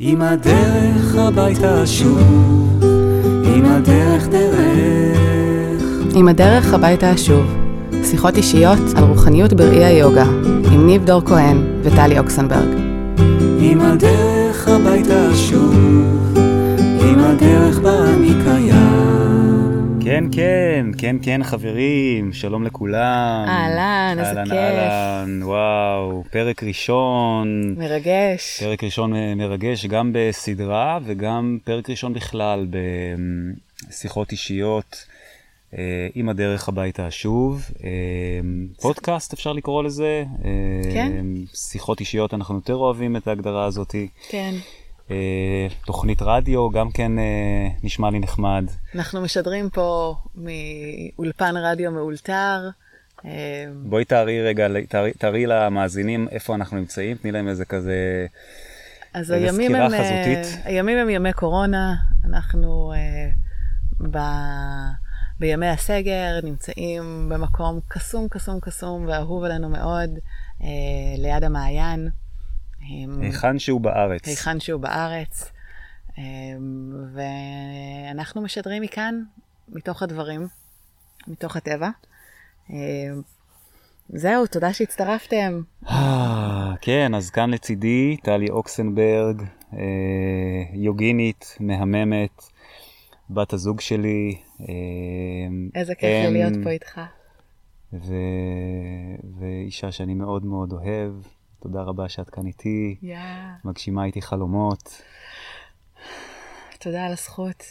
עם הדרך הביתה שוב, עם הדרך דרך. עם הדרך הביתה אשוב, שיחות אישיות על רוחניות בראי היוגה, עם ניב דור כהן וטלי אוקסנברג. עם הדרך הביתה שוב, עם הדרך בה אני. כן, כן, כן, כן, חברים, שלום לכולם. אהלן, איזה אהלן, כיף. אהלן, וואו, פרק ראשון. מרגש. פרק ראשון מרגש גם בסדרה וגם פרק ראשון בכלל בשיחות אישיות אה, עם הדרך הביתה שוב. אה, פודקאסט אפשר לקרוא לזה. אה, כן. שיחות אישיות, אנחנו יותר אוהבים את ההגדרה הזאתי. כן. אה, תוכנית רדיו גם כן אה, נשמע לי נחמד. אנחנו משדרים פה מאולפן רדיו מאולתר. אה, בואי תארי רגע, תארי, תארי למאזינים איפה אנחנו נמצאים, תני להם איזה כזה... אז איזה הימים סקירה הם, חזותית. הימים הם ימי קורונה, אנחנו אה, ב, בימי הסגר נמצאים במקום קסום, קסום, קסום ואהוב עלינו מאוד, אה, ליד המעיין. היכן שהוא בארץ. היכן שהוא בארץ. אה, ואנחנו משדרים מכאן, מתוך הדברים, מתוך הטבע. אה, זהו, תודה שהצטרפתם. אה, כן, אז כאן לצידי טלי אוקסנברג, אה, יוגינית, מהממת, בת הזוג שלי. אה, איזה כיף לי להיות פה איתך. ואישה שאני מאוד מאוד אוהב. תודה רבה שאת כאן איתי, יא, מגשימה איתי חלומות. תודה על הזכות.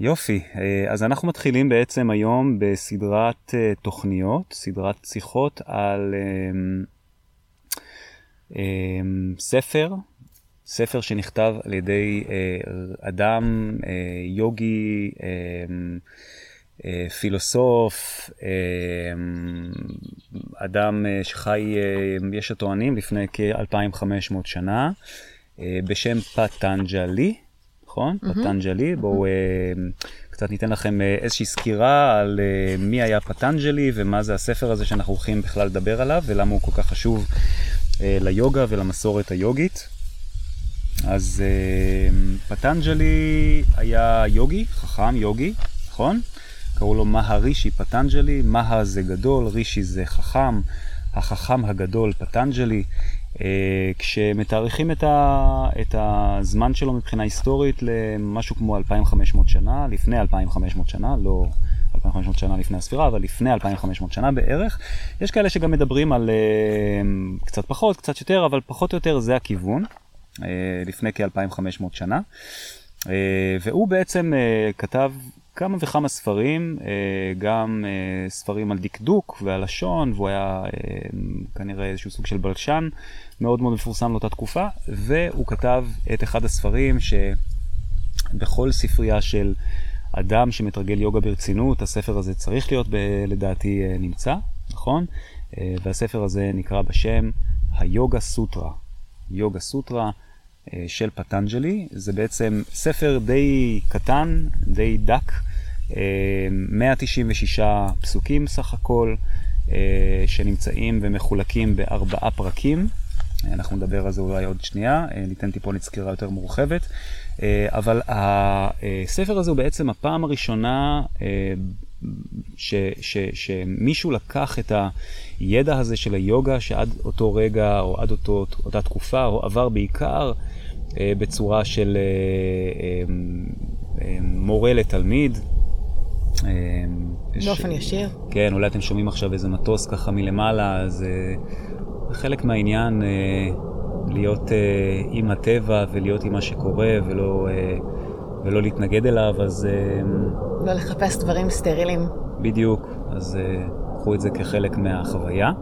יופי, אה, אז אנחנו מתחילים בעצם היום בסדרת אה, תוכניות, סדרת שיחות על אמ, ספר, ספר שנכתב על ידי אה, אדם, אה, יוגי, אה, פילוסוף, אמ, אדם אה, שחי, אה, יש הטוענים, לפני כ-2500 שנה, אה, בשם פטנג'לי, נכון? פטנג'לי. בואו אה, קצת ניתן לכם אה, איזושהי סקירה על אה, מי היה פטנג'לי ומה זה הספר הזה שאנחנו הולכים בכלל לדבר עליו ולמה הוא כל כך חשוב אה, ליוגה ולמסורת היוגית. אז אה, פטנג'לי היה יוגי, חכם יוגי, נכון? קראו לו מהרישי פטנג'לי, מה זה גדול, רישי זה חכם, החכם הגדול פטנג'לי. אה, כשמתאריכים את, ה, את הזמן שלו מבחינה היסטורית למשהו כמו 2,500 שנה, לפני 2,500 שנה, לא 2,500 שנה לפני הספירה, אבל לפני 2,500 שנה בערך. יש כאלה שגם מדברים על אה, קצת פחות, קצת יותר, אבל פחות או יותר זה הכיוון, אה, לפני כ-2,500 שנה. והוא בעצם כתב כמה וכמה ספרים, אה, גם אה, ספרים על דקדוק ועל לשון, והוא היה אה, כנראה איזשהו סוג של בלשן מאוד מאוד מפורסם לאותה תקופה, והוא כתב את אחד הספרים שבכל ספרייה של אדם שמתרגל יוגה ברצינות, הספר הזה צריך להיות ב- לדעתי נמצא, נכון? והספר הזה נקרא בשם היוגה סוטרה. יוגה סוטרה. אה, של פטנג'לי, זה בעצם ספר די קטן, די דק, אה, 196 פסוקים סך הכל, אה, שנמצאים ומחולקים בארבעה פרקים. אה, אנחנו נדבר על זה אולי עוד שנייה, אה, ניתן טיפונת סקירה יותר מורחבת. אה, אבל הספר הזה הוא בעצם הפעם הראשונה אה, ש, ש, שמישהו לקח את הידע הזה של היוגה שעד אותו רגע או עד אותו, אותה תקופה או עבר בעיקר אה, בצורה של אה, אה, אה, מורה לתלמיד. אה, באופן ישיר. כן, אולי אתם שומעים עכשיו איזה מטוס ככה מלמעלה, אז אה, חלק מהעניין אה, להיות אה, עם הטבע ולהיות עם מה שקורה ולא, אה, ולא להתנגד אליו, אז אה, לא לחפש דברים סטרילים. בדיוק, אז אה, קחו את זה כחלק מהחוויה.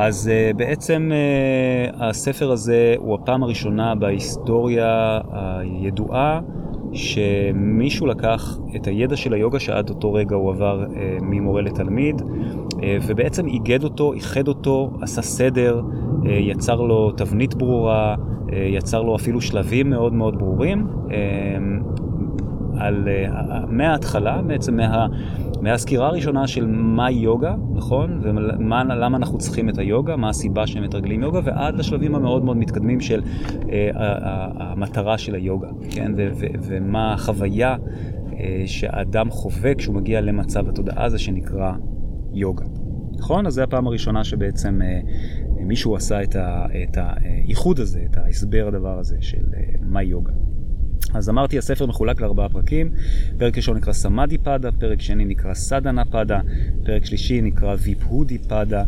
אז uh, בעצם uh, הספר הזה הוא הפעם הראשונה בהיסטוריה הידועה שמישהו לקח את הידע של היוגה שעד אותו רגע הוא עבר uh, ממורה לתלמיד uh, ובעצם איגד אותו, איחד אותו, עשה סדר, uh, יצר לו תבנית ברורה, uh, יצר לו אפילו שלבים מאוד מאוד ברורים. Uh, על, uh, מההתחלה, בעצם מה, מהסקירה הראשונה של מה יוגה, נכון? ולמה אנחנו צריכים את היוגה, מה הסיבה שהם מתרגלים יוגה, ועד לשלבים המאוד מאוד מתקדמים של uh, המטרה של היוגה, כן? ו- ו- ומה החוויה uh, שהאדם חווה כשהוא מגיע למצב התודעה הזה שנקרא יוגה. נכון? אז זו הפעם הראשונה שבעצם אה, מישהו עשה את, ה, את האיחוד הזה, את ההסבר הדבר הזה של אה, מה יוגה. אז אמרתי, הספר מחולק לארבעה פרקים. פרק ראשון נקרא סמאדי פאדה, פרק שני נקרא סדנה פאדה, פרק שלישי נקרא ויפהודי פאדה,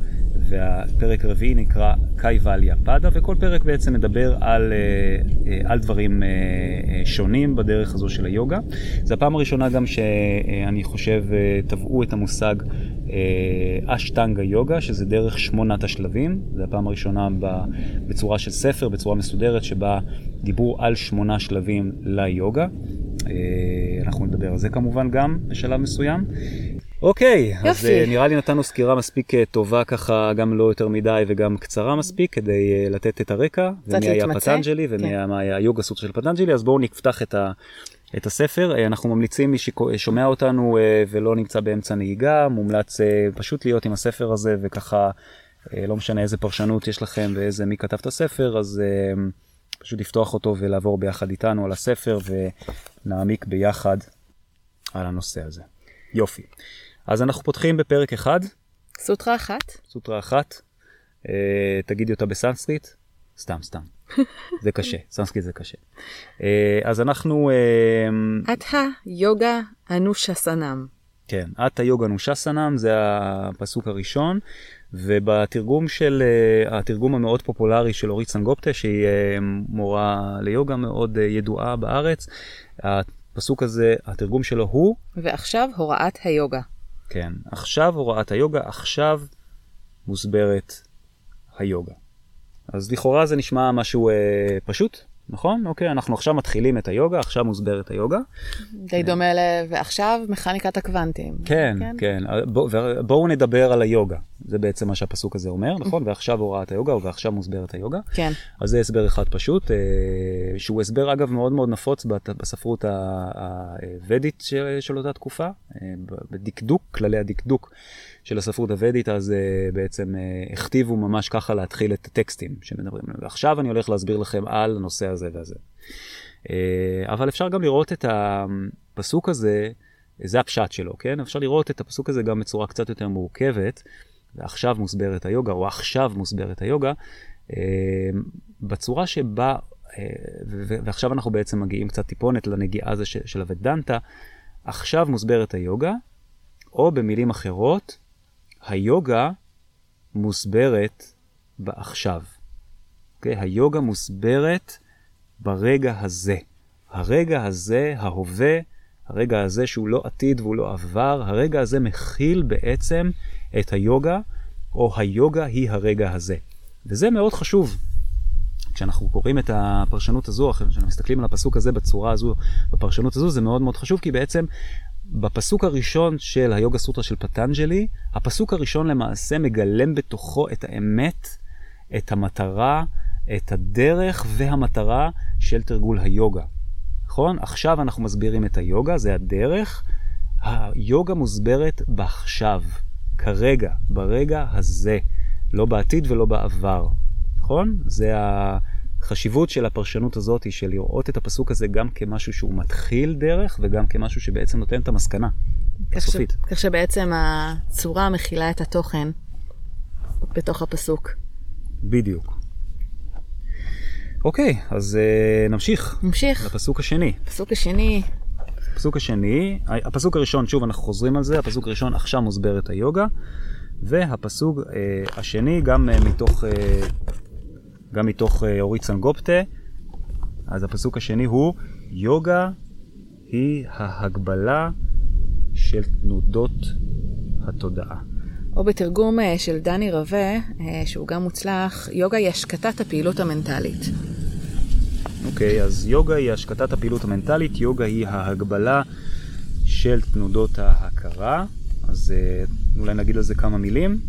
והפרק הרביעי נקרא קייבליה פאדה, וכל פרק בעצם מדבר על, אה, על דברים שונים בדרך הזו של היוגה. זו הפעם הראשונה גם שאני חושב טבעו את המושג אה, אשטנגה יוגה, שזה דרך שמונת השלבים. זו הפעם הראשונה בצורה של ספר, בצורה מסודרת, שבה דיברו על שמונה שלבים ליוגה. אה, אנחנו נדבר על זה כמובן גם בשלב מסוים. אוקיי, יופי. אז uh, נראה לי נתנו סקירה מספיק טובה ככה, גם לא יותר מדי וגם קצרה מספיק, כדי לתת את הרקע, ומי היה פטנג'לי ומי כן. היה היוגה סוט של פטנג'לי, אז בואו נפתח את ה... את הספר. אה, אנחנו ממליצים, מי ששומע אותנו אה, ולא נמצא באמצע נהיגה, מומלץ אה, פשוט להיות עם הספר הזה וככה, לא משנה איזה פרשנות יש לכם ואיזה מי כתב את הספר, אז פשוט לפתוח אותו ולעבור ביחד איתנו על הספר ונעמיק ביחד על הנושא הזה. יופי. אז אנחנו פותחים בפרק אחד. סוטרה אחת. סוטרה אחת. תגידי אותה בסנסקריט. סתם, סתם. זה קשה, סנסקריט זה קשה. אה, אז אנחנו... אתא יוגה אנושסנם. כן, אתא יוגה אנושסנם זה הפסוק הראשון, ובתרגום של, אה, התרגום המאוד פופולרי של אורית סנגופטה, שהיא אה, מורה ליוגה מאוד ידועה בארץ, הפסוק הזה, התרגום שלו הוא... ועכשיו הוראת היוגה. כן, עכשיו הוראת היוגה, עכשיו מוסברת היוגה. אז לכאורה זה נשמע משהו אה, פשוט, נכון? אוקיי, אנחנו עכשיו מתחילים את היוגה, עכשיו מוסברת היוגה. די דומה ל... ועכשיו מכניקת הקוונטים. כן, כן. כן. בואו בוא נדבר על היוגה. זה בעצם מה שהפסוק הזה אומר, נכון? ועכשיו הוראת היוגה, ועכשיו מוסברת היוגה. כן. אז זה הסבר אחד פשוט, אה, שהוא הסבר אגב מאוד מאוד נפוץ בספרות הוודית של, של אותה תקופה, אה, בדקדוק, כללי הדקדוק. של הספרות הוודית, אז uh, בעצם uh, הכתיבו ממש ככה להתחיל את הטקסטים שמדברים עליהם. ועכשיו אני הולך להסביר לכם על הנושא הזה והזה. Uh, אבל אפשר גם לראות את הפסוק הזה, זה הפשט שלו, כן? אפשר לראות את הפסוק הזה גם בצורה קצת יותר מורכבת, ועכשיו מוסברת היוגה, או עכשיו מוסברת היוגה, uh, בצורה שבה, uh, ועכשיו אנחנו בעצם מגיעים קצת טיפונת לנגיעה הזו של, הוודנטה, עכשיו מוסברת היוגה, או במילים אחרות, היוגה מוסברת בעכשיו. Okay? אוקיי? היוגה מוסברת ברגע הזה. הרגע הזה, ההווה, הרגע הזה שהוא לא עתיד והוא לא עבר, הרגע הזה מכיל בעצם את היוגה, או היוגה היא הרגע הזה. וזה מאוד חשוב. כשאנחנו קוראים את הפרשנות הזו, כשאנחנו מסתכלים על הפסוק הזה בצורה הזו, בפרשנות הזו, זה מאוד מאוד חשוב, כי בעצם בפסוק הראשון של היוגה סוטרה של פטנג'לי, הפסוק הראשון למעשה מגלם בתוכו את האמת, את המטרה, את הדרך והמטרה של תרגול היוגה. נכון? עכשיו אנחנו מסבירים את היוגה, זה הדרך. היוגה מוסברת בעכשיו, כרגע, ברגע הזה, לא בעתיד ולא בעבר. נכון? זה ה... החשיבות של הפרשנות הזאת היא של לראות את הפסוק הזה גם כמשהו שהוא מתחיל דרך וגם כמשהו שבעצם נותן את המסקנה הסופית. כך שבעצם הצורה מכילה את התוכן בתוך הפסוק. בדיוק. אוקיי, אז uh, נמשיך. נמשיך. לפסוק השני. הפסוק השני. הפסוק השני, הפסוק הראשון, שוב אנחנו חוזרים על זה, הפסוק הראשון עכשיו מוסברת היוגה, והפסוק uh, השני גם uh, מתוך uh, גם מתוך אה, אורית סנגופטה. אז הפסוק השני הוא, יוגה היא ההגבלה של תנודות התודעה. או בתרגום אה, של דני רווה, אה, שהוא גם מוצלח, יוגה היא השקטת הפעילות המנטלית. אוקיי, okay, אז יוגה היא השקטת הפעילות המנטלית, יוגה היא ההגבלה של תנודות ההכרה. אז אולי נגיד על זה כמה מילים.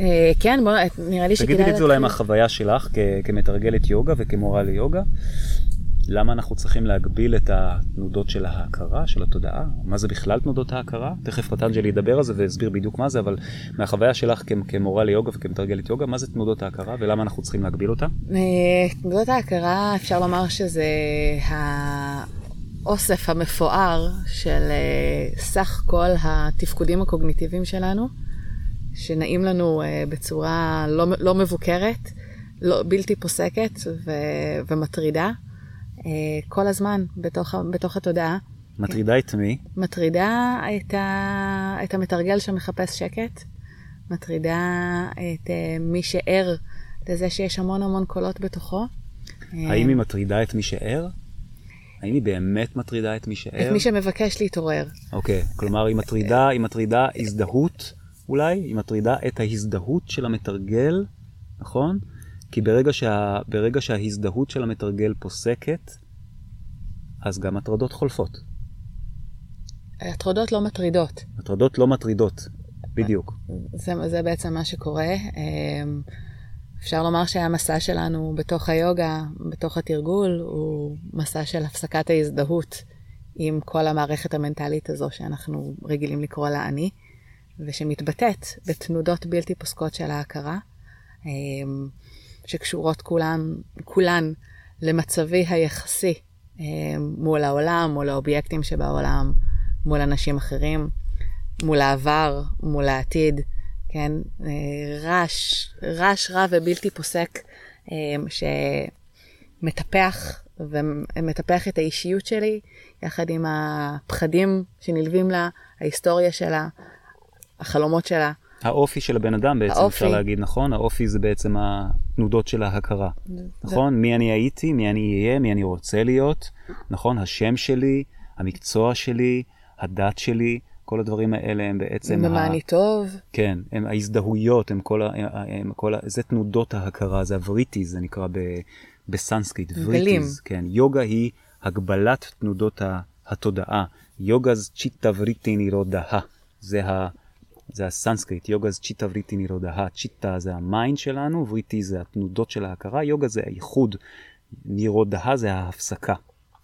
אה, כן, בוא, נראה לי שכדאי... תגידי את זה אולי מהחוויה שלך כמתרגלת יוגה וכמורה ליוגה. למה אנחנו צריכים להגביל את התנודות של ההכרה, של התודעה? מה זה בכלל תנודות ההכרה? תכף פטנג'לי ידבר על זה ויסביר בדיוק מה זה, אבל מהחוויה שלך כמורה ליוגה וכמתרגלת יוגה, מה זה תנודות ההכרה ולמה אנחנו צריכים להגביל אותה? אה, תנודות ההכרה, אפשר לומר שזה האוסף המפואר של אה, סך כל התפקודים הקוגניטיביים שלנו, שנעים לנו אה, בצורה לא, לא מבוקרת, לא, בלתי פוסקת ו, ומטרידה. אה, כל הזמן בתוך, בתוך התודעה. מטרידה את מי? מטרידה את, ה, את המתרגל שמחפש שקט, מטרידה את אה, מי שער לזה שיש המון המון קולות בתוכו. האם היא מטרידה את מי שער? האם היא באמת מטרידה את מי שער? את מי שמבקש להתעורר. אוקיי, okay. כלומר היא מטרידה, היא מטרידה הזדהות אולי? היא מטרידה את ההזדהות של המתרגל, נכון? כי ברגע, שה, ברגע שההזדהות של המתרגל פוסקת, אז גם הטרדות חולפות. הטרדות לא מטרידות. הטרדות לא מטרידות, בדיוק. זה, זה בעצם מה שקורה. אמ, אפשר לומר שהמסע שלנו בתוך היוגה, בתוך התרגול, הוא מסע של הפסקת ההזדהות עם כל המערכת המנטלית הזו שאנחנו רגילים לקרוא לה אני, ושמתבטאת בתנודות בלתי פוסקות של ההכרה. אמ, שקשורות כולן, כולן למצבי היחסי אה, מול העולם, מול האובייקטים שבעולם, מול אנשים אחרים, מול העבר, מול העתיד, כן? אה, רעש, רעש רע ובלתי פוסק אה, שמטפח ומטפח את האישיות שלי, יחד עם הפחדים שנלווים לה, ההיסטוריה שלה, החלומות שלה. האופי של הבן אדם בעצם, האופי. אפשר להגיד, נכון? האופי זה בעצם התנודות של ההכרה, זה... נכון? מי אני הייתי, מי אני אהיה, מי אני רוצה להיות, נכון? השם שלי, המקצוע שלי, הדת שלי, כל הדברים האלה הם בעצם... במה אני טוב. כן, הם ההזדהויות, הם כל ה... הם כל ה... זה תנודות ההכרה, זה הווריטיז, זה נקרא ב... בסנסקריט, וריטיז, כן. יוגה היא הגבלת תנודות התודעה. יוגה זה צ'יטה וריטי נירודהה. זה ה... זה הסנסקריט, יוגה זה צ'יטה וריטי נירודהה, צ'יטה זה ה mind שלנו, וריטי זה התנודות של ההכרה, יוגה זה הייחוד, נירודהה זה ההפסקה,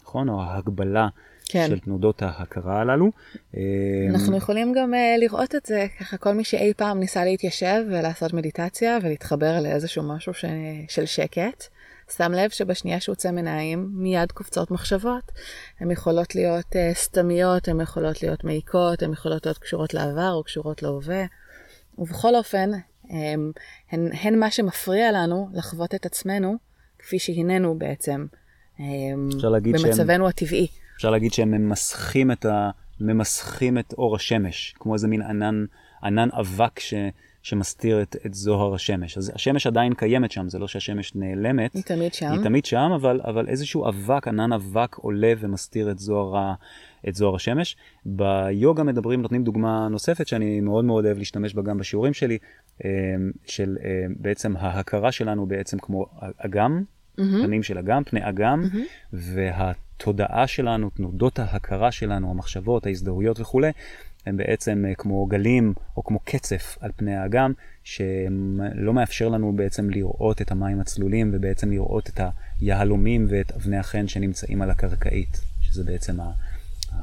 נכון? או ההגבלה כן. של תנודות ההכרה הללו. אנחנו אמ, יכולים גם uh, לראות את זה, ככה כל מי שאי פעם ניסה להתיישב ולעשות מדיטציה ולהתחבר לאיזשהו משהו ש... של שקט. שם לב שבשנייה שהוא יוצא מן מיד קופצות מחשבות. הן יכולות להיות uh, סתמיות, הן יכולות להיות מעיקות, הן יכולות להיות קשורות לעבר או קשורות להווה. ובכל אופן, הן, הן, הן מה שמפריע לנו לחוות את עצמנו כפי שהננו בעצם במצבנו שהם, הטבעי. אפשר להגיד שהם ממסכים את, ה, ממסכים את אור השמש, כמו איזה מין ענן, ענן אבק ש... שמסתיר את, את זוהר השמש. אז השמש עדיין קיימת שם, זה לא שהשמש נעלמת. היא תמיד שם. היא תמיד שם, אבל, אבל איזשהו אבק, ענן אבק עולה ומסתיר את זוהר, את זוהר השמש. ביוגה מדברים, נותנים דוגמה נוספת שאני מאוד מאוד אוהב להשתמש בה גם בשיעורים שלי, אה, של אה, בעצם ההכרה שלנו בעצם כמו אגם, mm-hmm. פנים של אגם, פני אגם, mm-hmm. והתודעה שלנו, תנודות ההכרה שלנו, המחשבות, ההזדהויות וכולי, הם בעצם אה, כמו גלים או כמו קצף על פני האגם, שלא מאפשר לנו בעצם לראות את המים הצלולים ובעצם לראות את היהלומים ואת אבני החן שנמצאים על הקרקעית, שזה בעצם ה, אה,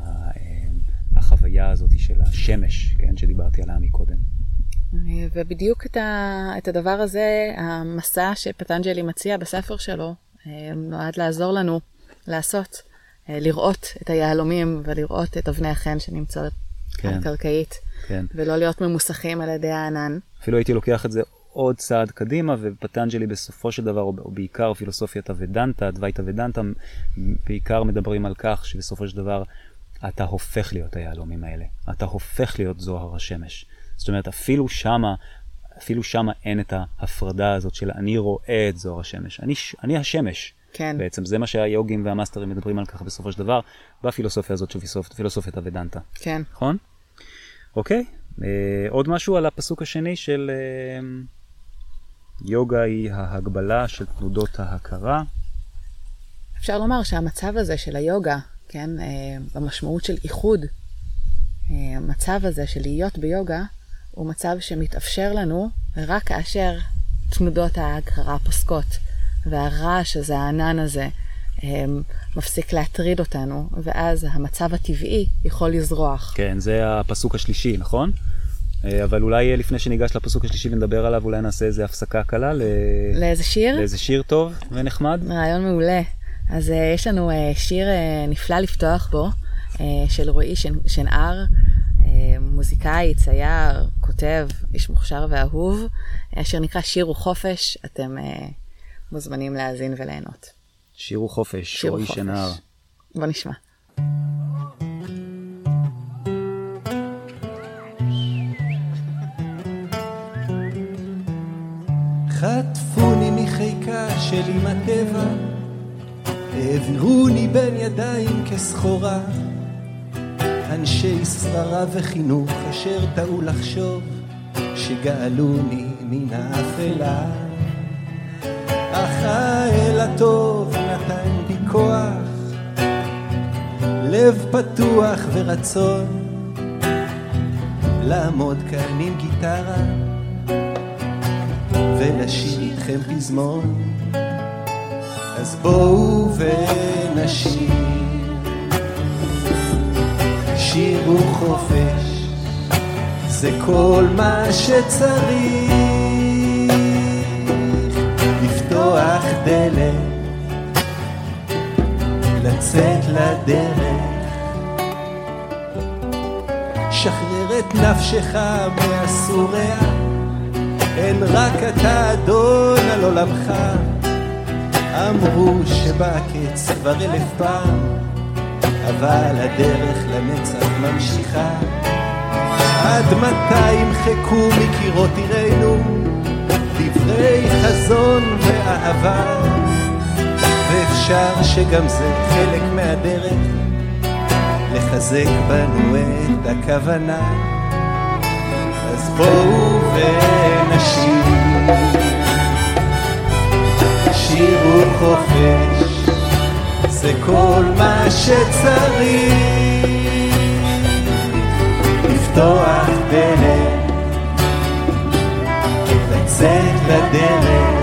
החוויה הזאת של השמש, כן, שדיברתי עליה מקודם. ובדיוק את, ה, את הדבר הזה, המסע שפטנג'לי מציע בספר שלו, אה, נועד לעזור לנו לעשות, לראות את היהלומים ולראות את אבני החן שנמצאות כן. הקרקעית, כן. ולא להיות ממוסכים על ידי הענן. אפילו הייתי לוקח את זה עוד צעד קדימה, ופטנג'לי בסופו של דבר, או בעיקר פילוסופיית הוודנטה, דווייתא ודנטה, בעיקר מדברים על כך שבסופו של דבר אתה הופך להיות היהלומים האלה. אתה הופך להיות זוהר השמש. זאת אומרת, אפילו שמה, אפילו שמה אין את ההפרדה הזאת של אני רואה את זוהר השמש. אני, אני השמש. כן. בעצם זה מה שהיוגים והמאסטרים מדברים על כך בסופו של דבר, בפילוסופיה הזאת של פילוסופיית הוודנטה. כן. נכון? אוקיי, אה, עוד משהו על הפסוק השני של אה, יוגה היא ההגבלה של תנודות ההכרה. אפשר לומר שהמצב הזה של היוגה, כן, אה, במשמעות של איחוד, אה, המצב הזה של להיות ביוגה, הוא מצב שמתאפשר לנו רק כאשר תנודות ההכרה פוסקות. והרעש הזה, הענן הזה, מפסיק להטריד אותנו, ואז המצב הטבעי יכול לזרוח. כן, זה הפסוק השלישי, נכון? אה, אבל אולי לפני שניגש לפסוק השלישי ונדבר עליו, אולי נעשה איזה הפסקה קלה ל... לאיזה שיר? לאיזה שיר טוב ונחמד. רעיון מעולה. אז uh, יש לנו uh, שיר uh, נפלא לפתוח בו, uh, של רועי שנ, שנער, uh, מוזיקאי, צייר, כותב, איש מוכשר ואהוב, אשר נקרא שיר וחופש, אתם uh, מוזמנים להאזין וליהנות. שיר וחופש, רועי שנער. בוא נשמע. חטפוני מחיקה של עם הטבע, העבירוני בין ידיים כסחורה. אנשי שררה וחינוך אשר טעו לחשוב שגאלוני מן האפלה. האל הטוב נתן בי כוח, לב פתוח ורצון, לעמוד כאן עם גיטרה ולשיר איתכם פזמון. אז בואו ונשיר, שירו חופש, זה כל מה שצריך. נפשך מאסוריה, אין רק אתה אדון על עולמך. אמרו שבא הקץ כבר אלף פעם, אבל הדרך לנצח ממשיכה. עד מתי ימחקו מקירות עירנו דברי חזון ואהבה, ואפשר שגם זה חלק מהדרך, לחזק בנו את הכוונה. בואו ונשיר, שירו חופש, זה כל מה שצריך, לפתוח דלת. לצאת לדרך.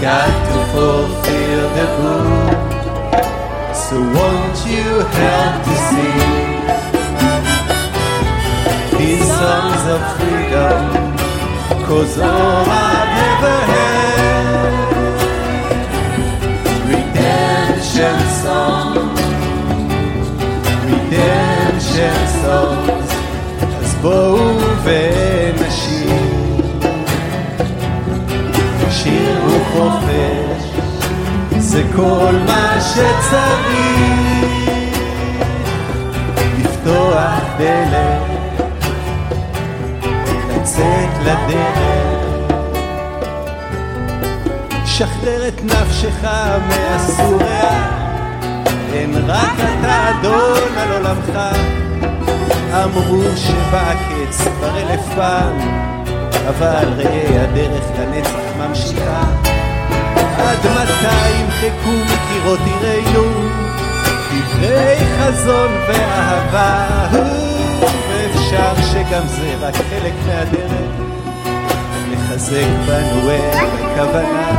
got to fulfill the book. So won't you help to sing these songs of freedom? Cause oh, all I've ever had Redemption songs Redemption songs As both שיר וחופש זה כל מה שצריך לפתוח דלת לצאת לדרך. שחרר את נפשך מאסוריה, אין רק אתה אדון על עולמך. אמרו שבא הקץ כבר אלף פעם, אבל ראה הדרך לנצח ממשיכה. עד מתי ימחקו מקירות עירנו דברי חזון ואהבה? ואפשר שגם זה רק חלק מהדרך, לחזק בנו את הכוונה.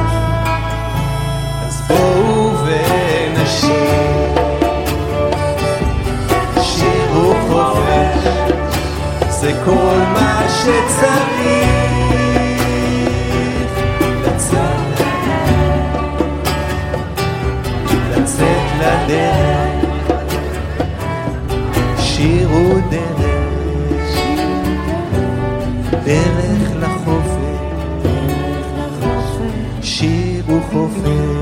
אז בואו ונשיר, שיר וחופש, זה כל מה שצריך. הדרך, שירו דרך, דרך לחופש, שירו חופש.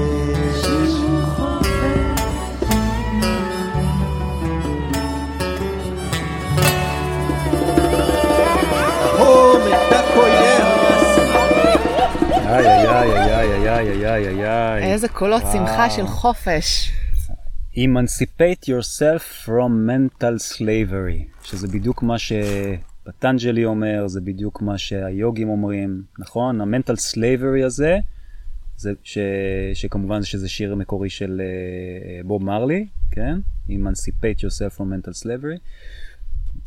איי, איי, איי, איי, איי, איי, איי. איזה קולות שמחה של חופש. Emancipate yourself from mental slavery, שזה בדיוק מה שפטנג'לי אומר, זה בדיוק מה שהיוגים אומרים, נכון? המנטל slavery הזה, זה ש, שכמובן שזה שיר מקורי של uh, בוב מרלי, כן? Emancipate yourself from mental slavery.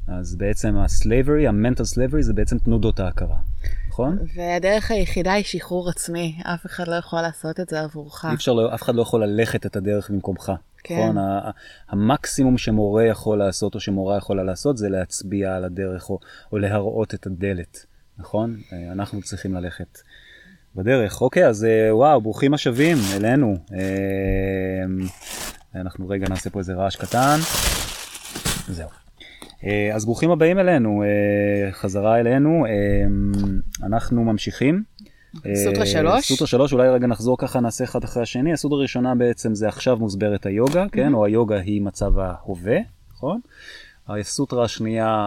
אז בעצם ה-slavery, ה-mental slavery זה בעצם תנודות ההכרה, נכון? והדרך היחידה היא שחרור עצמי, אף אחד לא יכול לעשות את זה עבורך. אי אפשר, לא, אף אחד לא יכול ללכת את הדרך במקומך. כן. נכון? המקסימום שמורה יכול לעשות או שמורה יכולה לעשות זה להצביע על הדרך או, או להראות את הדלת, נכון? אה, אנחנו צריכים ללכת בדרך. אוקיי, אז אה, וואו, ברוכים השבים אלינו. אה, אנחנו רגע נעשה פה איזה רעש קטן. זהו. אה, אז ברוכים הבאים אלינו, אה, חזרה אלינו. אה, אנחנו ממשיכים. סוטרה שלוש. סוטרה שלוש, אולי רגע נחזור ככה, נעשה אחד אחרי השני. הסוטרה הראשונה בעצם זה עכשיו מוסברת היוגה, כן? או היוגה היא מצב ההווה, נכון? הסוטרה השנייה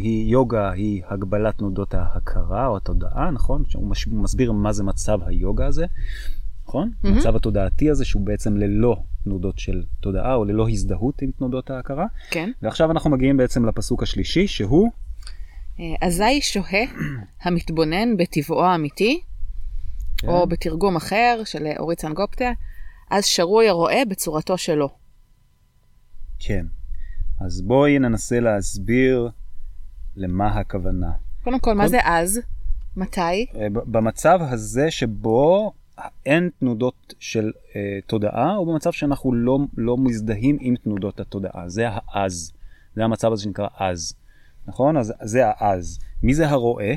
היא יוגה, היא הגבלת תנודות ההכרה או התודעה, נכון? הוא מסביר מה זה מצב היוגה הזה, נכון? מהמם. המצב התודעתי הזה שהוא בעצם ללא תנודות של תודעה או ללא הזדהות עם תנודות ההכרה. כן. ועכשיו אנחנו מגיעים בעצם לפסוק השלישי, שהוא אה, אזי שוהה המתבונן בטבעו האמיתי, כן. או בתרגום אחר של אורית סנגופטה, אז שרוי הרואה בצורתו שלו. כן. אז בואי ננסה להסביר למה הכוונה. קודם כל, מה כל- זה אז? מתי? אה, במצב הזה שבו אין תנודות של אה, תודעה, או במצב שאנחנו לא, לא מזדהים עם תנודות התודעה. זה האז. זה המצב הזה שנקרא אז. נכון? אז זה האז. מי זה הרואה?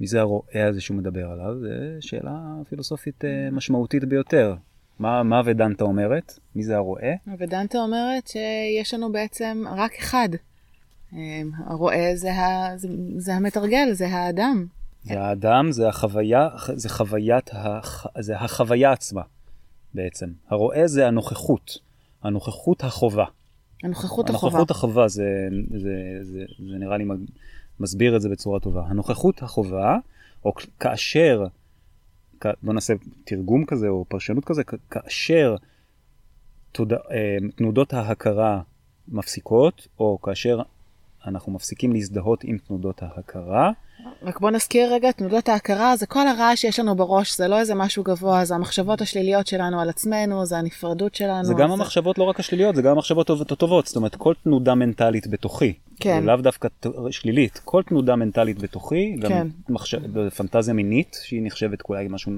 מי זה הרואה הזה שהוא מדבר עליו? זו שאלה פילוסופית אה, משמעותית ביותר. מה, מה ודנטה אומרת? מי זה הרואה? ודנטה אומרת שיש לנו בעצם רק אחד. אה, הרואה זה, ה... זה, זה המתרגל, זה האדם. זה האדם, זה החוויה, זה חוויית, הח... זה החוויה עצמה בעצם. הרואה זה הנוכחות, הנוכחות החובה. הנוכחות החובה. הנוכחות החובה, זה, זה, זה, זה נראה לי מסביר את זה בצורה טובה. הנוכחות החובה, או כאשר, כ- בוא נעשה תרגום כזה או פרשנות כזה, כ- כאשר תודה, אה, תנודות ההכרה מפסיקות, או כאשר אנחנו מפסיקים להזדהות עם תנודות ההכרה, רק בוא נזכיר רגע, תנודות ההכרה זה כל הרעש שיש לנו בראש, זה לא איזה משהו גבוה, זה המחשבות השליליות שלנו על עצמנו, זה הנפרדות שלנו. זה גם המחשבות לא רק השליליות, זה גם המחשבות הטוב- הטובות, זאת אומרת כל תנודה מנטלית בתוכי, כן. זה לאו דווקא ת- שלילית, כל תנודה מנטלית בתוכי, גם כן. מחש... פנטזיה מינית שהיא נחשבת אולי משהו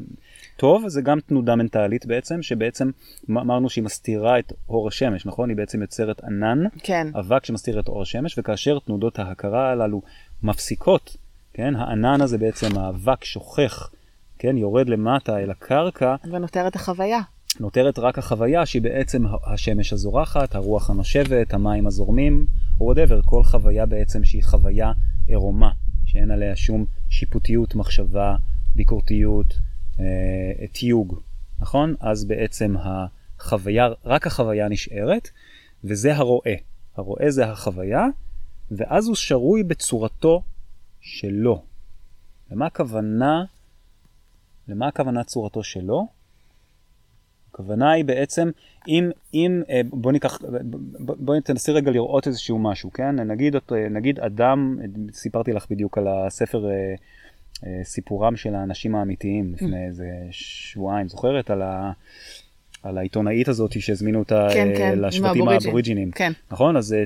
טוב, זה גם תנודה מנטלית בעצם, שבעצם אמ- אמרנו שהיא מסתירה את אור השמש, נכון? היא בעצם יוצרת ענן, כן, אבק שמסתיר את אור השמש, וכאשר תנודות ההכרה הללו מפסיקות, כן, הענן הזה בעצם האבק שוכח, כן, יורד למטה אל הקרקע, ונותרת החוויה. נותרת רק החוויה שהיא בעצם השמש הזורחת, הרוח הנושבת, המים הזורמים, או whatever, כל חוויה בעצם שהיא חוויה עירומה, שאין עליה שום שיפוטיות, מחשבה, ביקורתיות, אה, תיוג, נכון? אז בעצם החוויה, רק החוויה נשארת, וזה הרואה. הרואה זה החוויה, ואז הוא שרוי בצורתו שלו. למה הכוונה, למה הכוונה צורתו שלו? הכוונה היא בעצם, אם, אם אה, בוא ניקח, בוא, בוא תנסי רגע לראות איזשהו משהו, כן? נגיד, נגיד אדם, סיפרתי לך בדיוק על הספר אה, אה, סיפורם של האנשים האמיתיים לפני איזה שבועיים, זוכרת? על, ה, על העיתונאית הזאת שהזמינו אותה כן, אה, כן, לשבטים. האבוריג'ינים. כן. נכון? אז אה,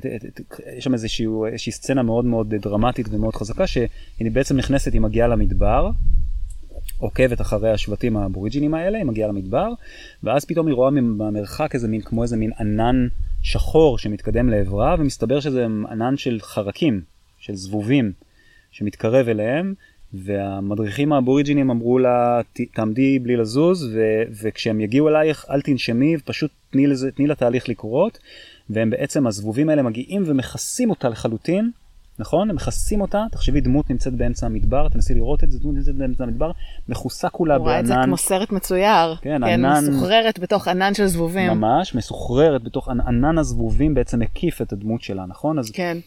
יש שם איזשהו, איזושהי סצנה מאוד מאוד דרמטית ומאוד חזקה, שהיא בעצם נכנסת, היא מגיעה למדבר, עוקבת אחרי השבטים האבוריג'ינים האלה, היא מגיעה למדבר, ואז פתאום היא רואה במרחק איזה מין, כמו איזה מין ענן שחור שמתקדם לעברה, ומסתבר שזה ענן של חרקים, של זבובים, שמתקרב אליהם, והמדריכים האבוריג'ינים אמרו לה, "ת- תעמדי בלי לזוז, ו- וכשהם יגיעו אלייך אל תנשמי, פשוט תני, לזה, תני לתהליך לקרות, והם בעצם, הזבובים האלה מגיעים ומכסים אותה לחלוטין, נכון? הם מכסים אותה, תחשבי דמות נמצאת באמצע המדבר, תנסי לראות את זה, דמות נמצאת באמצע המדבר, מכוסה כולה רואה את זה בענן, כמו סרט מצויר. כן, ענן- מסוחררת בתוך ענן של זבובים. ממש, מסוחררת בתוך ענ- ענן הזבובים בעצם מקיף את הדמות שלה, נכון? אז כן,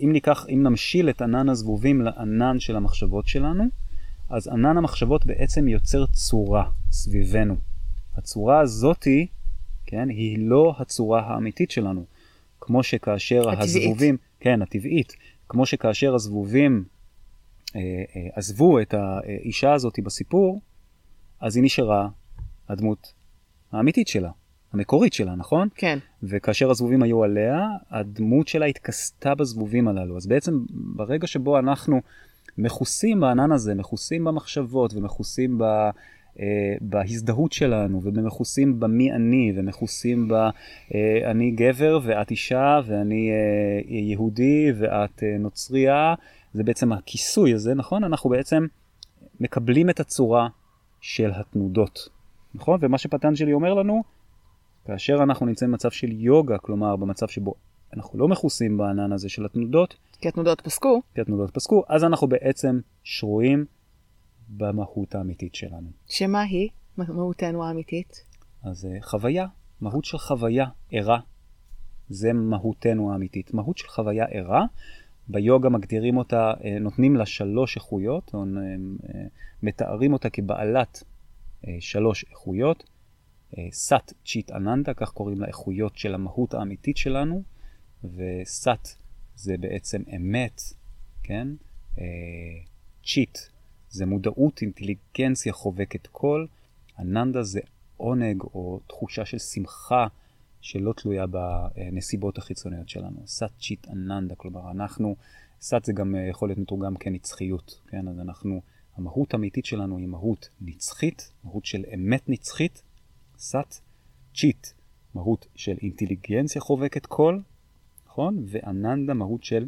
אם ניקח, אם נמשיל את ענן הזבובים לענן של המחשבות שלנו, אז ענן המחשבות בעצם יוצר צורה סביבנו. הצורה הזאתי, כן, היא לא הצורה האמיתית שלנו. כמו שכאשר הטבעית. הזבובים, כן, הטבעית, כמו שכאשר הזבובים אה, אה, עזבו את האישה הזאת בסיפור, אז היא נשארה הדמות האמיתית שלה, המקורית שלה, נכון? כן. וכאשר הזבובים היו עליה, הדמות שלה התכסתה בזבובים הללו. אז בעצם ברגע שבו אנחנו מכוסים בענן הזה, מכוסים במחשבות ומכוסים ב... אה, בהזדהות שלנו ומכוסים במי אני ומכוסים ב... אה, אני גבר ואת אישה ואני אה, יהודי ואת נוצרייה, זה בעצם הכיסוי הזה, נכון? אנחנו בעצם מקבלים את הצורה של התנודות, נכון? ומה שפטנג'לי אומר לנו, כאשר אנחנו נמצאים במצב של יוגה, כלומר במצב שבו אנחנו לא מכוסים בענן הזה של התנודות, כי התנודות פסקו. כי התנודות פסקו, אז אנחנו בעצם שרויים במהות האמיתית שלנו. שמה היא מהותנו האמיתית? אז אה, חוויה, מהות של חוויה ערה, זה מהותנו האמיתית. מהות של חוויה ערה, ביוגה מגדירים אותה, אה, נותנים לה שלוש איכויות, או, אה, מתארים אותה כבעלת שלוש איכויות. אה, סאט צ'יט אננדה, כך קוראים לאיכויות של המהות האמיתית שלנו, וסאט זה בעצם אמת, כן? אה, צ'יט זה מודעות, אינטליגנציה חובקת קול, אננדה זה עונג או תחושה של שמחה שלא תלויה בנסיבות החיצוניות שלנו. סאט צ'יט אננדה, כלומר אנחנו, סאט זה גם אה, יכול להיות מתורגם כנצחיות, כן? אז אנחנו, המהות האמיתית שלנו היא מהות נצחית, מהות של אמת נצחית, סאט, צ'יט, מהות של אינטליגנציה חובקת קול, נכון? ואננדה, מהות של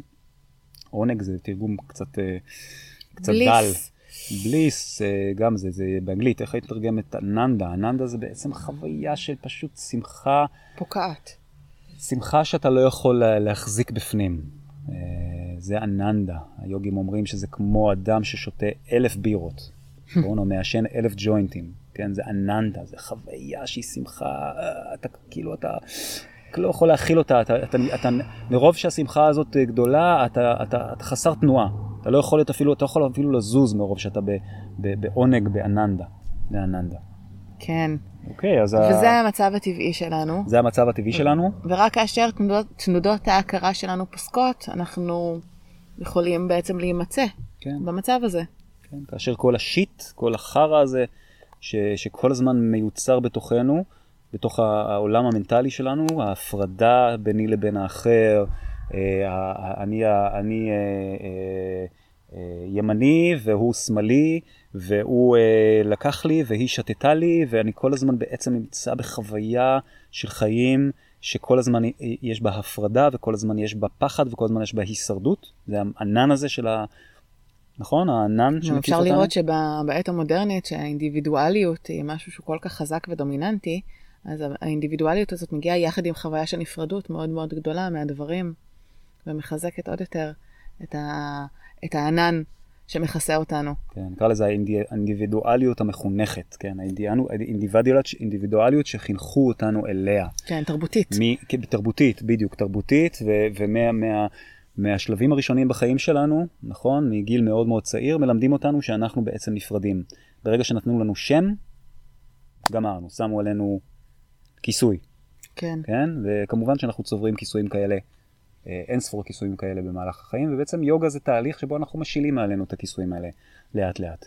עונג, זה תרגום קצת, אה, קצת בליס. דל. בליס, אה, גם זה, זה באנגלית, איך היית מתרגם את אננדה? אננדה זה בעצם חוויה של פשוט שמחה, פוקעת. שמחה שאתה לא יכול לה- להחזיק בפנים. אה, זה אננדה. היוגים אומרים שזה כמו אדם ששותה אלף בירות, נכון? או מעשן אלף ג'וינטים, כן? זה אננדה, זה חוויה שהיא שמחה, אה, אתה כאילו, אתה לא יכול להכיל אותה, אתה, אתה, אתה, מרוב שהשמחה הזאת אה, גדולה, אתה, אתה, אתה חסר תנועה. אתה לא יכול להיות אפילו, אתה לא יכול אפילו לזוז מרוב שאתה ב, ב, בעונג באננדה, באננדה. כן. אוקיי, אז ה- וזה המצב הטבעי שלנו. זה המצב הטבעי שלנו. ורק כאשר תנודות, תנודות ההכרה שלנו פוסקות, אנחנו יכולים בעצם להימצא כן. במצב הזה. כן, כאשר כל השיט, כל החרא הזה, ש, שכל הזמן מיוצר בתוכנו, בתוך העולם המנטלי שלנו, ההפרדה ביני לבין האחר, אה, אני, אני אה, אה, ימני והוא שמאלי, והוא לקח לי והיא שתתה לי, ואני כל הזמן בעצם נמצא בחוויה של חיים שכל הזמן יש בה הפרדה, וכל הזמן יש בה פחד, וכל הזמן יש בה הישרדות. זה הענן הזה של ה... נכון? הענן שמקיף אפשר אותנו. לראות שבעת המודרנית, שהאינדיבידואליות היא משהו שהוא כל כך חזק ודומיננטי, אז האינדיבידואליות הזאת מגיעה יחד עם חוויה של נפרדות מאוד מאוד גדולה מהדברים, ומחזקת עוד יותר את, ה... את הענן שמכסה אותנו. כן, נקרא לזה האינדי- האינדיבידואליות המחונכת, כן, האינדיבידואליות אינדיבידואליות שחינכו אותנו אליה. כן, תרבותית. מ- כן, תרבותית, בדיוק, תרבותית, ו- ומה... מה, מהשלבים הראשונים בחיים שלנו, נכון, מגיל מאוד מאוד צעיר, מלמדים אותנו שאנחנו בעצם נפרדים. ברגע שנתנו לנו שם, גמרנו, שמו עלינו כיסוי, כן. כן? וכמובן שאנחנו צוברים כיסויים כאלה, אה, אין ספור כיסויים כאלה במהלך החיים, ובעצם יוגה זה תהליך שבו אנחנו משילים מעלינו את הכיסויים האלה לאט לאט.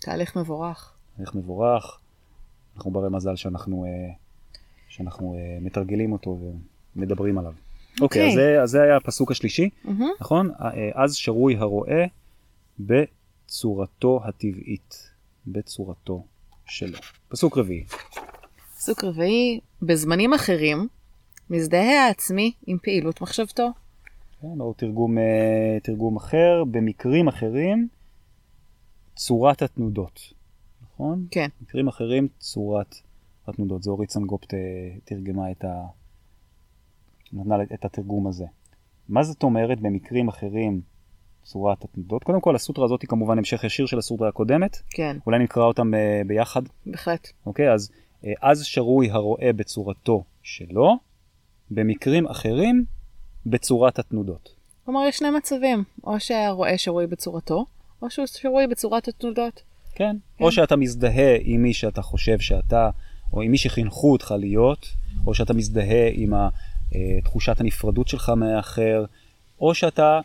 תהליך מבורך. תהליך מבורך, אנחנו ברי מזל שאנחנו, אה, שאנחנו אה, מתרגלים אותו ומדברים עליו. אוקיי, אוקיי. אז, זה- אז זה היה הפסוק השלישי, מהמם. נכון? אה, אז שרוי הרועה בצורתו הטבעית, בצורתו שלו. פסוק רביעי. פסוק רביעי, בזמנים אחרים, מזדהה העצמי עם פעילות מחשבתו. כן, או תרגום, אה, תרגום אחר, במקרים אחרים, צורת התנודות, נכון? כן. מקרים אחרים, צורת התנודות. זה אורית סנגופט אה, תרגמה את, ה... נתנה את התרגום הזה. מה זאת אומרת במקרים אחרים צורת התנודות? קודם כל, הסוטרה הזאת היא כמובן המשך ישיר של הסוטרה הקודמת, כן, אולי נקרא אותם אה, ביחד. בהחלט. אוקיי, אז אה, אז שרוי הרועה בצורתו שלו, במקרים אחרים בצורת התנודות. כלומר, יש שני מצבים, או שהרועה שרוי בצורתו, או שהוא שרוי בצורת התנודות. כן. כן. או שאתה מזדהה עם מי שאתה חושב שאתה, או עם מי שחינכו אותך להיות, או שאתה מזדהה עם תחושת הנפרדות שלך מהאחר, או שאתה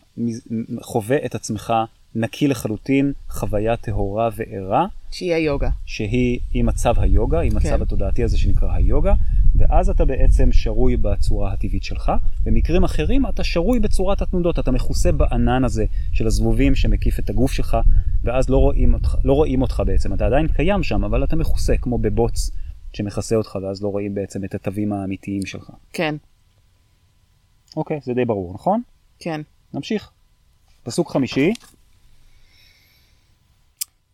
חווה את עצמך נקי לחלוטין, חוויה טהורה וערה, שהיא היוגה. שהיא עם מצב היוגה, עם מצב כן. התודעתי הזה שנקרא היוגה, ואז אתה בעצם שרוי בצורה הטבעית שלך. במקרים אחרים אתה שרוי בצורת התנודות, אתה מכוסה בענן הזה של הזבובים שמקיף את הגוף שלך, ואז לא רואים אותך, לא רואים אותך בעצם, אתה עדיין קיים שם, אבל אתה מכוסה כמו בבוץ שמכסה אותך, ואז לא רואים בעצם את התווים האמיתיים שלך. כן, אוקיי, זה די ברור, נכון? כן. נמשיך. פסוק חמישי,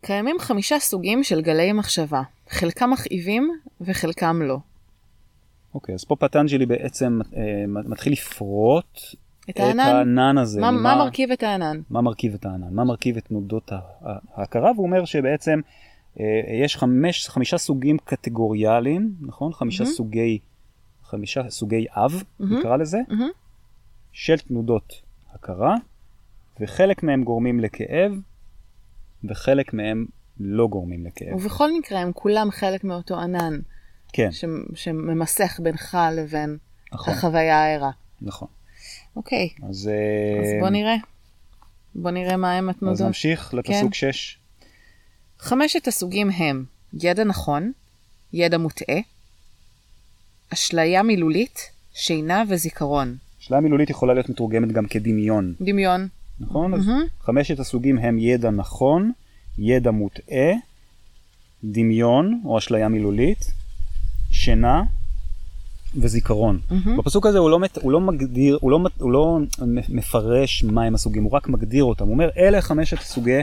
קיימים חמישה סוגים של גלי מחשבה, חלקם מכאיבים וחלקם לא. אוקיי, אז פה פטנג'לי בעצם אה, מתחיל לפרוט את הענן, הענן הזה. מה, ממה- מה מרכיב את הענן? מה מרכיב את הענן, מה מרכיב את תנודות ההכרה, והוא אומר שבעצם אה, יש חמש, חמישה סוגים קטגוריאליים, נכון? חמישה מהמם. סוגי, חמישה סוגי אב, מהמם. נקרא לזה, מהמם. של תנודות הכרה, וחלק מהם גורמים לכאב, וחלק מהם לא גורמים לכאב. ובכל מקרה הם כולם חלק מאותו ענן כן, ש... שממסך בינך לבין נכון, החוויה הערה. נכון. אוקיי, אז, אה, אז בוא נראה. בוא נראה מה הם אז התנודות. נמשיך לפסוק 6. חמשת הסוגים הם ידע נכון, ידע מוטעה, אשליה מילולית, שינה וזיכרון. שאלה מילולית יכולה להיות מתורגמת גם כדמיון. דמיון. נכון? אז מהמם. חמשת הסוגים הם ידע נכון, ידע מוטעה, דמיון או אשליה מילולית, שינה וזיכרון. מהמם. בפסוק הזה הוא לא, מת, הוא לא מגדיר, הוא לא, הוא לא מפרש מהם הסוגים, הוא רק מגדיר אותם. הוא אומר, אלה חמשת סוגי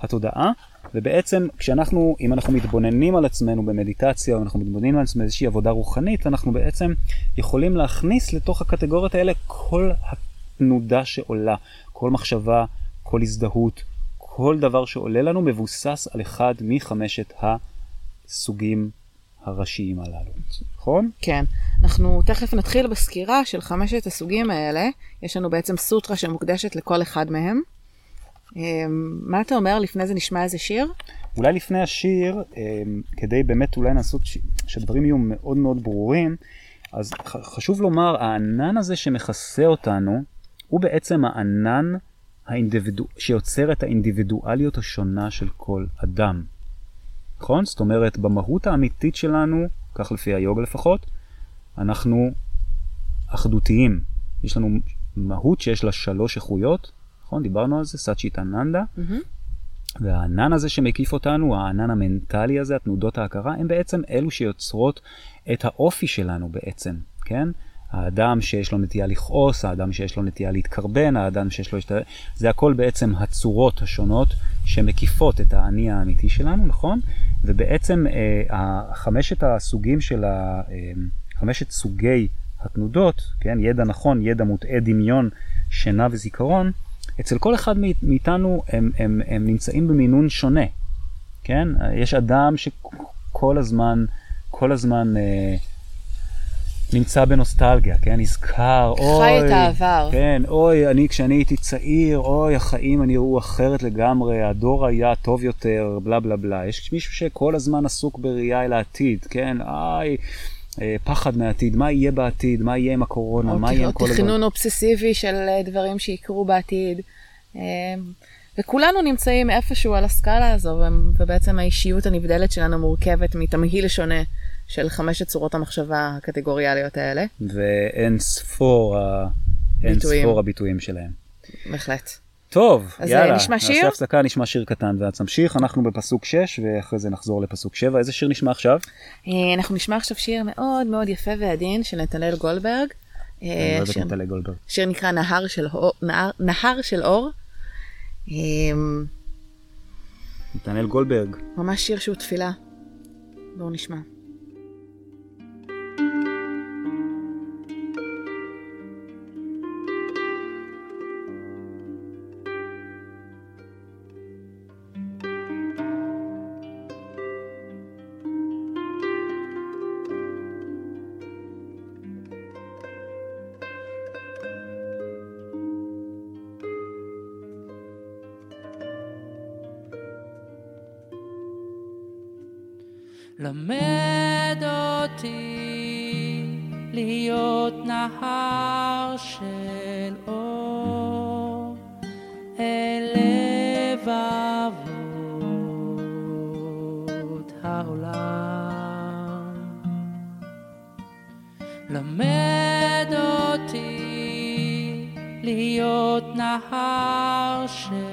התודעה, ובעצם כשאנחנו, אם אנחנו מתבוננים על עצמנו במדיטציה, או אנחנו מתבוננים על עצמנו באיזושהי עבודה רוחנית, אנחנו בעצם יכולים להכניס לתוך הקטגוריות האלה כל התנודה שעולה, כל מחשבה, כל הזדהות, כל דבר שעולה לנו מבוסס על אחד מחמשת הסוגים הראשיים הללו. נכון? כן. אנחנו תכף נתחיל בסקירה של חמשת הסוגים האלה. יש לנו בעצם סוטרה שמוקדשת לכל אחד מהם. אמ, מה אתה אומר? לפני זה נשמע איזה שיר? אולי לפני השיר, אמ, כדי באמת אולי לעשות ש- שהדברים יהיו מאוד מאוד ברורים, אז חשוב לומר, הענן הזה שמכסה אותנו, הוא בעצם הענן האינדיבידו... שיוצר את האינדיבידואליות השונה של כל אדם. נכון? זאת אומרת, במהות האמיתית שלנו, כך לפי היוגה לפחות, אנחנו אחדותיים. יש לנו מהות שיש לה שלוש איכויות, נכון? דיברנו על זה, סאצ'יט אננדה. והענן הזה שמקיף אותנו, הענן המנטלי הזה, התנודות ההכרה, הם בעצם אלו שיוצרות את האופי שלנו בעצם, כן? האדם שיש לו נטייה לכעוס, האדם שיש לו נטייה להתקרבן, האדם שיש לו... זה הכל בעצם הצורות השונות שמקיפות את האני האמיתי שלנו, נכון? ובעצם אה, חמשת הסוגים של ה... אה, חמשת סוגי התנודות, כן? ידע נכון, ידע מוטעה, דמיון, שינה וזיכרון, אצל כל אחד מאיתנו הם, הם, הם נמצאים במינון שונה, כן? יש אדם שכל הזמן, כל הזמן אה, נמצא בנוסטלגיה, כן? נזכר, חי אוי, את העבר. כן, אוי, אני כשאני הייתי צעיר, אוי, החיים נראו אחרת לגמרי, הדור היה טוב יותר, בלה בלה בלה. יש מישהו שכל הזמן עסוק בראייה אל העתיד, כן? איי. אה, פחד מהעתיד, מה יהיה בעתיד, מה יהיה עם הקורונה, מה יהיה עם כל או תכנון אובססיבי של אה, דברים שיקרו בעתיד. אה, וכולנו נמצאים איפשהו על הסקאלה הזו, ובעצם האישיות הנבדלת שלנו מורכבת מתמהיל שונה של חמשת צורות המחשבה הקטגוריאליות האלה. ואין ספור, ה... ספור הביטויים שלהם. בהחלט. טוב, אז, יאללה, אה, נשמע שיר? נעשה הפסקה, נשמע שיר קטן ואז נמשיך. אנחנו בפסוק 6 ואחרי זה נחזור לפסוק 7. איזה שיר נשמע עכשיו? אה, אנחנו נשמע עכשיו שיר מאוד מאוד יפה ועדין של נתנאל גולדברג. אה, אני לא שיר- את נטלי גולדברג. שיר נקרא נהר של אור. נהר, נהר של אור. נתנאל גולדברג. ממש שיר שהוא תפילה. בואו נשמע. של למד אותי להיות נהר של אור אל לבבות העולם. למד אותי להיות נהר של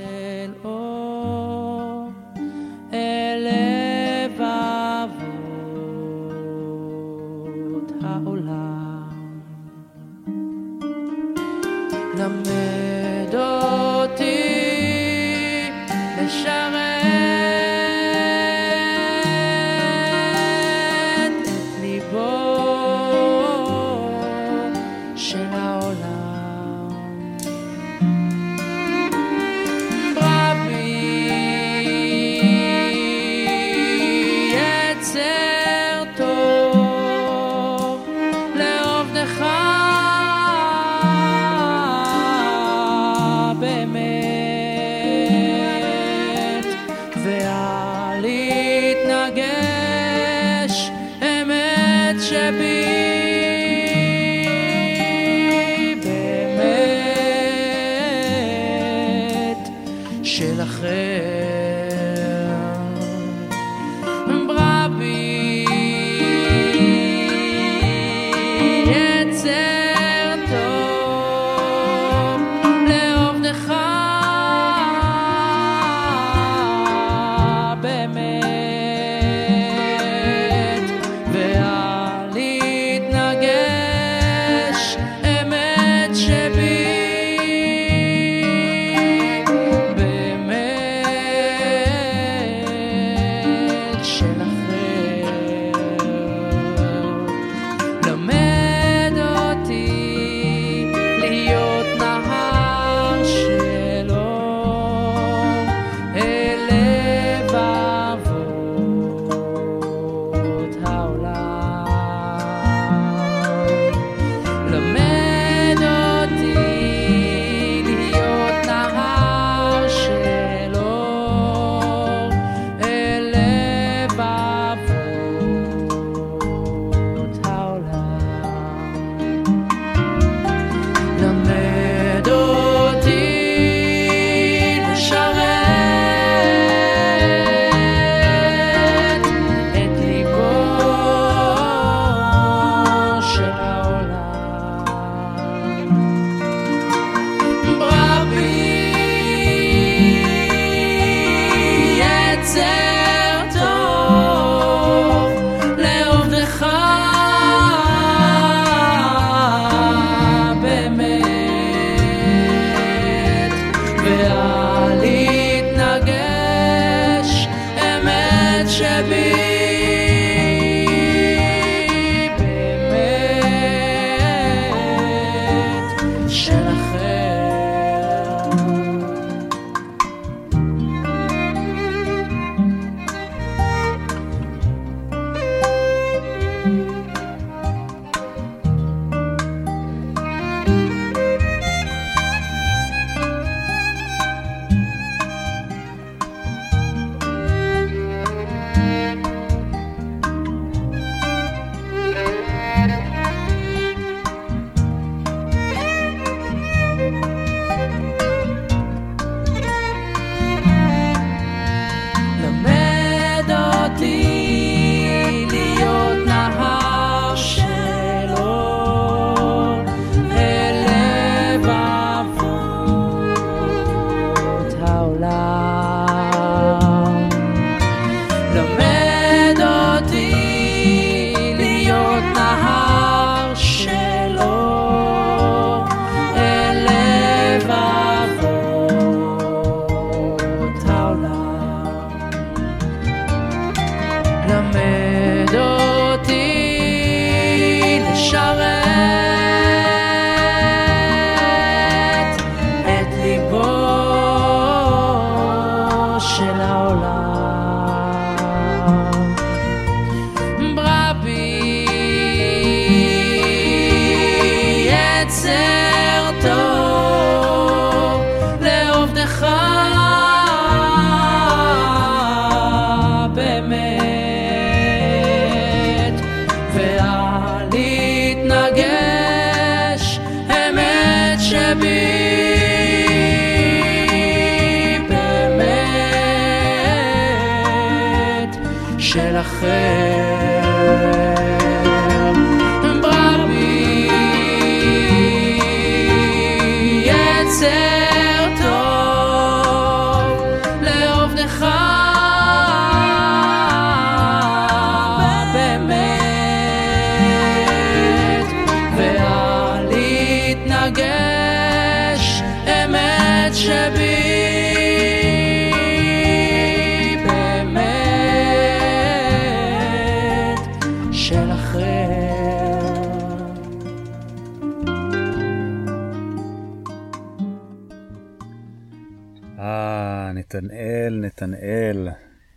נתנאל, נתנאל,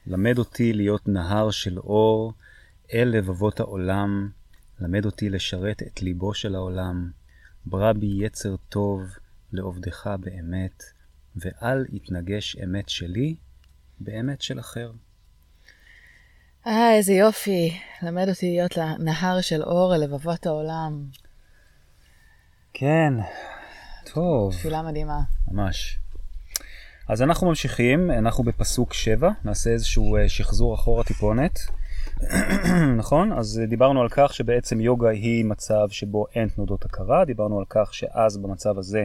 למד אותי להיות נהר של אור אל לבבות העולם, למד אותי לשרת את ליבו של העולם, ברא בי יצר טוב לעובדך באמת, ואל יתנגש אמת שלי באמת של אחר. אה, איזה יופי. למד אותי להיות נהר של אור אל לבבות העולם. כן, טוב. תפילה מדהימה. ממש. אז אנחנו ממשיכים, אנחנו בפסוק 7, נעשה איזשהו אה, שחזור אחורה טיפונת. נכון? אז אה, דיברנו על כך שבעצם יוגה היא מצב שבו אין תנודות הכרה, דיברנו על כך שאז במצב הזה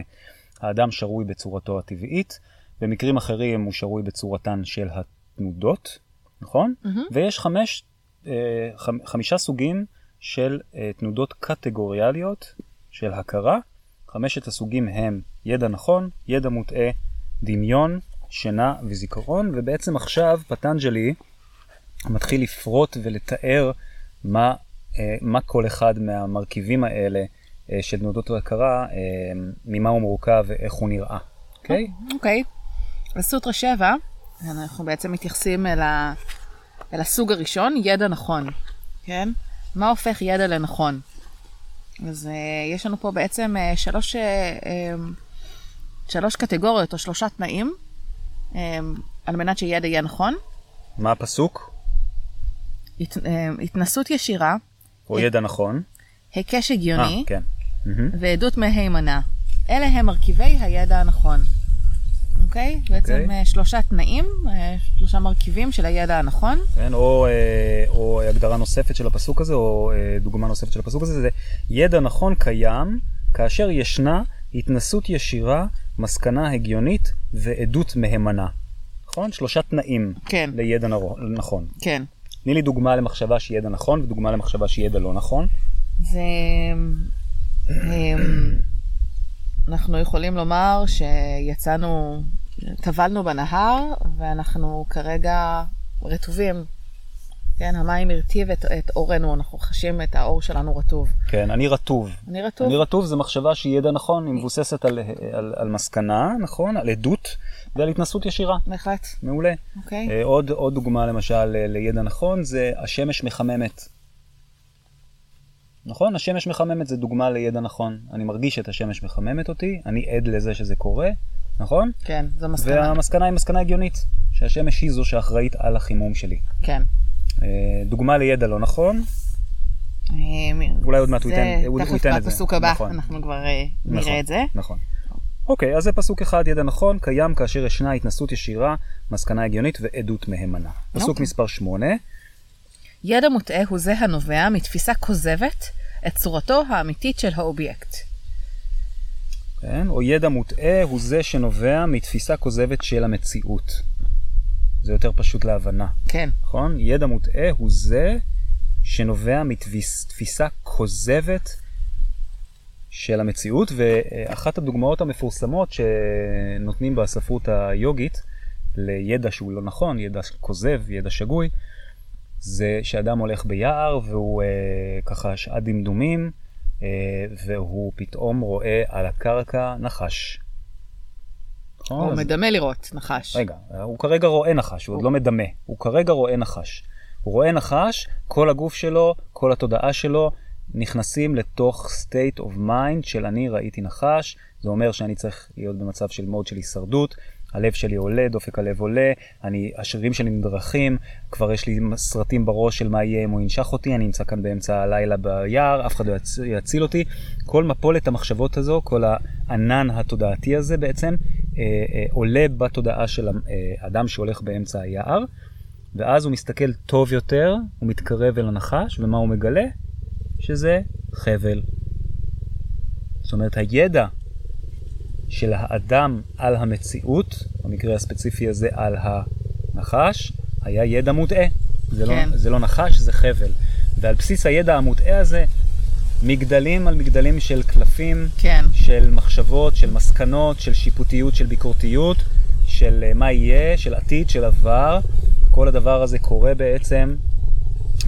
האדם שרוי בצורתו הטבעית, במקרים אחרים הוא שרוי בצורתן של התנודות, נכון? מהמם. ויש חמש, אה, חמ- חמישה סוגים של תנודות קטגוריאליות של הכרה. חמשת הסוגים הם ידע נכון, ידע מוטעה, דמיון, שינה וזיכרון, ובעצם עכשיו פטנג'לי מתחיל לפרוט ולתאר מה, אה, מה כל אחד מהמרכיבים האלה אה, של תנודות ההכרה, אה, ממה הוא מורכב ואיך הוא נראה. אוקיי? אוקיי. בסוטרה 7, אנחנו בעצם מתייחסים אל, ה... אל הסוג הראשון, ידע נכון. כן? מה הופך ידע לנכון? אז יש לנו פה בעצם שלוש, שלוש קטגוריות או שלושה תנאים um, על מנת שידע יהיה נכון. מה הפסוק? הת, uh, התנסות ישירה, או ידע נכון? היקש אה, הגיוני כן. מהמם. ועדות מהימנה. אלה הם מרכיבי הידע הנכון. אוקיי? בעצם אוקיי. אה, שלושה תנאים, אה, שלושה מרכיבים של הידע הנכון. כן, או, אה, או הגדרה נוספת של הפסוק הזה, או אה, דוגמה נוספת של הפסוק הזה, זה ידע נכון קיים כאשר ישנה התנסות ישירה, מסקנה הגיונית ועדות מהימנה. נכון? שלושה תנאים כן, לידע נכון. כן. תני לי דוגמה למחשבה שהיא ידע נכון ודוגמה למחשבה שהיא ידע לא נכון. זה... אמ, אנחנו יכולים לומר שיצאנו, טבלנו בנהר, ואנחנו כרגע רטובים. כן, המים הרטיב את, את אורנו, אנחנו חשים את האור שלנו רטוב. כן, אני רטוב. אני רטוב? אני רטוב זה מחשבה שהיא ידע נכון, היא מבוססת על, על, על מסקנה, נכון? על עדות ועל התנסות ישירה. בהחלט, מעולה. אוקיי. אה, עוד, עוד דוגמה למשל אה, לידע נכון זה השמש מחממת. נכון? השמש מחממת זה דוגמה לידע נכון. אני מרגיש את השמש מחממת אותי, אני עד לזה שזה קורה, נכון? כן, זו מסקנה. והמסקנה היא מסקנה הגיונית, שהשמש היא זו שאחראית על החימום שלי. כן. אה, דוגמה לידע לא נכון, אמ, אולי עוד מעט ייתן- הוא ייתן את זה. תכף בפסוק הבא, נכון. אנחנו כבר אה, נכון, נראה את זה. נכון. אוקיי, אז זה פסוק אחד, ידע נכון, קיים כאשר ישנה התנסות ישירה, מסקנה הגיונית ועדות מהימנה. פסוק אוקיי. מספר 8, ידע מוטעה הוא זה הנובע מתפיסה כוזבת את צורתו האמיתית של האובייקט. כן? או ידע מוטעה הוא זה שנובע מתפיסה כוזבת של המציאות. זה יותר פשוט להבנה, כן, נכון? ידע מוטעה הוא זה שנובע מתפיסה כוזבת של המציאות, ואחת הדוגמאות המפורסמות שנותנים בספרות היוגית לידע שהוא לא נכון, ידע כוזב, ידע שגוי, זה שאדם הולך ביער והוא אה, ככה שעת דמדומים, אה, והוא פתאום רואה על הקרקע נחש. נכון? הוא אז- מדמה לראות נחש. רגע, הוא כרגע רואה נחש, הוא עוד לא מדמה, הוא כרגע רואה נחש. הוא רואה נחש, כל הגוף שלו, כל התודעה שלו, נכנסים לתוך state of mind של אני ראיתי נחש, זה אומר שאני צריך להיות במצב של מוד של הישרדות, הלב שלי עולה, דופק הלב עולה, אני, השרירים שלי נדרכים, כבר יש לי סרטים בראש של מה יהיה אם הוא ינשך אותי, אני נמצא כאן באמצע הלילה ביער, אף אחד לא יצ... יציל אותי. כל מפולת המחשבות הזו, כל הענן התודעתי הזה בעצם, אה, אה, עולה בתודעה של האדם שהולך באמצע היער, ואז הוא מסתכל טוב יותר, הוא מתקרב אל הנחש, ומה הוא מגלה? שזה חבל. זאת אומרת, הידע של האדם על המציאות, במקרה הספציפי הזה על הנחש, היה ידע מוטעה. זה, כן. לא, זה לא נחש, זה חבל. ועל בסיס הידע המוטעה הזה, מגדלים על מגדלים של קלפים, כן. של מחשבות, של מסקנות, של שיפוטיות, של ביקורתיות, של אה, מה יהיה, של עתיד, של עבר. כל הדבר הזה קורה בעצם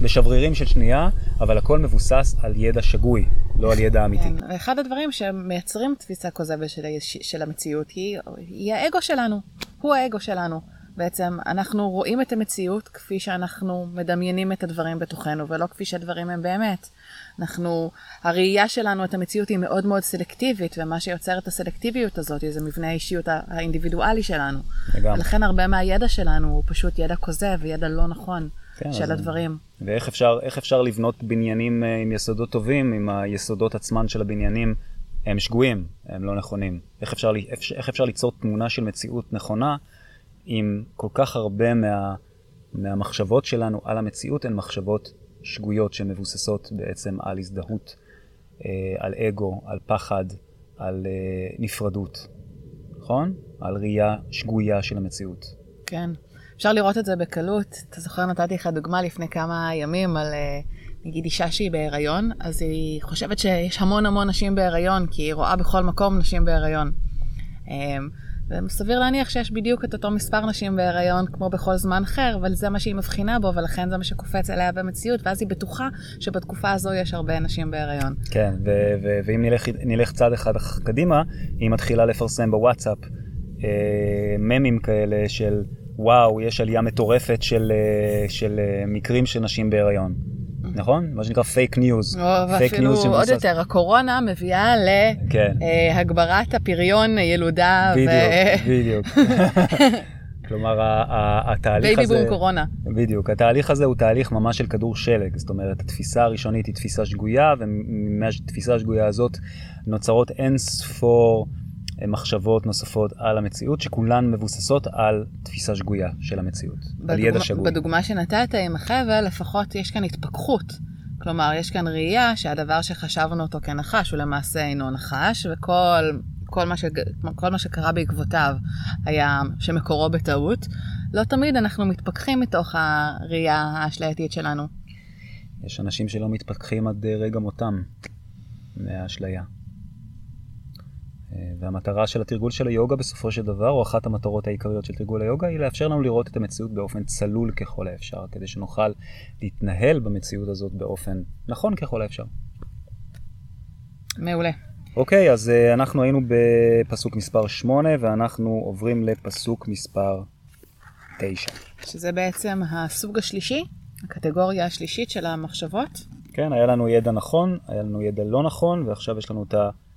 בשברירים של שנייה, אבל הכל מבוסס על ידע שגוי, לא על ידע אמיתי. כן, ואחד הדברים שמייצרים תפיסה כוזבת של, של המציאות היא, היא האגו שלנו, הוא האגו שלנו. בעצם אנחנו רואים את המציאות כפי שאנחנו מדמיינים את הדברים בתוכנו, ולא כפי שהדברים הם באמת. אנחנו, הראייה שלנו את המציאות היא מאוד מאוד סלקטיבית, ומה שיוצר את הסלקטיביות הזאת זה מבנה האישיות הא- האינדיבידואלי שלנו. לגמרי. ולכן הרבה מהידע שלנו הוא פשוט ידע כוזב וידע לא נכון כן, של אז- הדברים. ואיך אפשר, אפשר לבנות בניינים אה, עם יסודות טובים, אם היסודות עצמן של הבניינים הם שגויים, הם לא נכונים? איך אפשר, איך אפשר ליצור תמונה של מציאות נכונה, אם כל כך הרבה מה, מהמחשבות שלנו על המציאות הן מחשבות שגויות שמבוססות בעצם על הזדהות, אה, על אגו, על פחד, על אה, נפרדות, נכון? על ראייה שגויה של המציאות. כן. אפשר לראות את זה בקלות. אתה זוכר, נתתי לך דוגמה לפני כמה ימים על אה, נגיד אישה שהיא בהיריון, אז היא חושבת שיש המון המון נשים בהיריון, כי היא רואה בכל מקום נשים בהיריון. אה, וסביר להניח שיש בדיוק את אותו מספר נשים בהיריון כמו בכל זמן אחר, אבל זה מה שהיא מבחינה בו, ולכן זה מה שקופץ אליה במציאות, ואז היא בטוחה שבתקופה הזו יש הרבה נשים בהיריון. כן, ואם נלך, נלך צעד אחד אח- קדימה, היא מתחילה לפרסם בוואטסאפ אה, ממים כאלה של וואו, יש עלייה מטורפת של, אה, של אה, מקרים של נשים בהיריון. נכון? מה שנקרא fake news. או, ואפילו עוד יותר, הקורונה מביאה כן, להגברת הפריון, ילודה, בדיוק, בדיוק. כלומר, התהליך baby הזה... בום קורונה. בדיוק, התהליך הזה הוא תהליך ממש של כדור שלג, זאת אומרת, התפיסה הראשונית היא תפיסה שגויה, ומהתפיסה השגויה הזאת נוצרות אין ספור אה, מחשבות נוספות על המציאות, שכולן מבוססות על תפיסה שגויה של המציאות, על ידע בדוגמה- שגוי. בדוגמה שנתת עם החבל, לפחות יש כאן התפכחות. כלומר, יש כאן ראייה שהדבר שחשבנו אותו כנחש הוא למעשה אינו נחש, וכל כל מה, שג... כל מה שקרה בעקבותיו היה שמקורו בטעות. לא תמיד אנחנו מתפכחים מתוך הראייה האשלייתית שלנו. יש אנשים שלא מתפתחים עד אה, רגע מותם מהאשליה. אה, והמטרה של התרגול של היוגה בסופו של דבר, או אחת המטרות העיקריות של תרגול היוגה, היא לאפשר לנו לראות את המציאות באופן צלול ככל האפשר, כדי שנוכל להתנהל במציאות הזאת באופן נכון ככל האפשר. מעולה. אוקיי, אז אה, אנחנו היינו בפסוק מספר 8, ואנחנו עוברים לפסוק מספר 9. שזה בעצם הסוג השלישי, הקטגוריה השלישית של המחשבות. כן, היה לנו ידע נכון, היה לנו ידע לא נכון, ועכשיו יש לנו את הדמיון.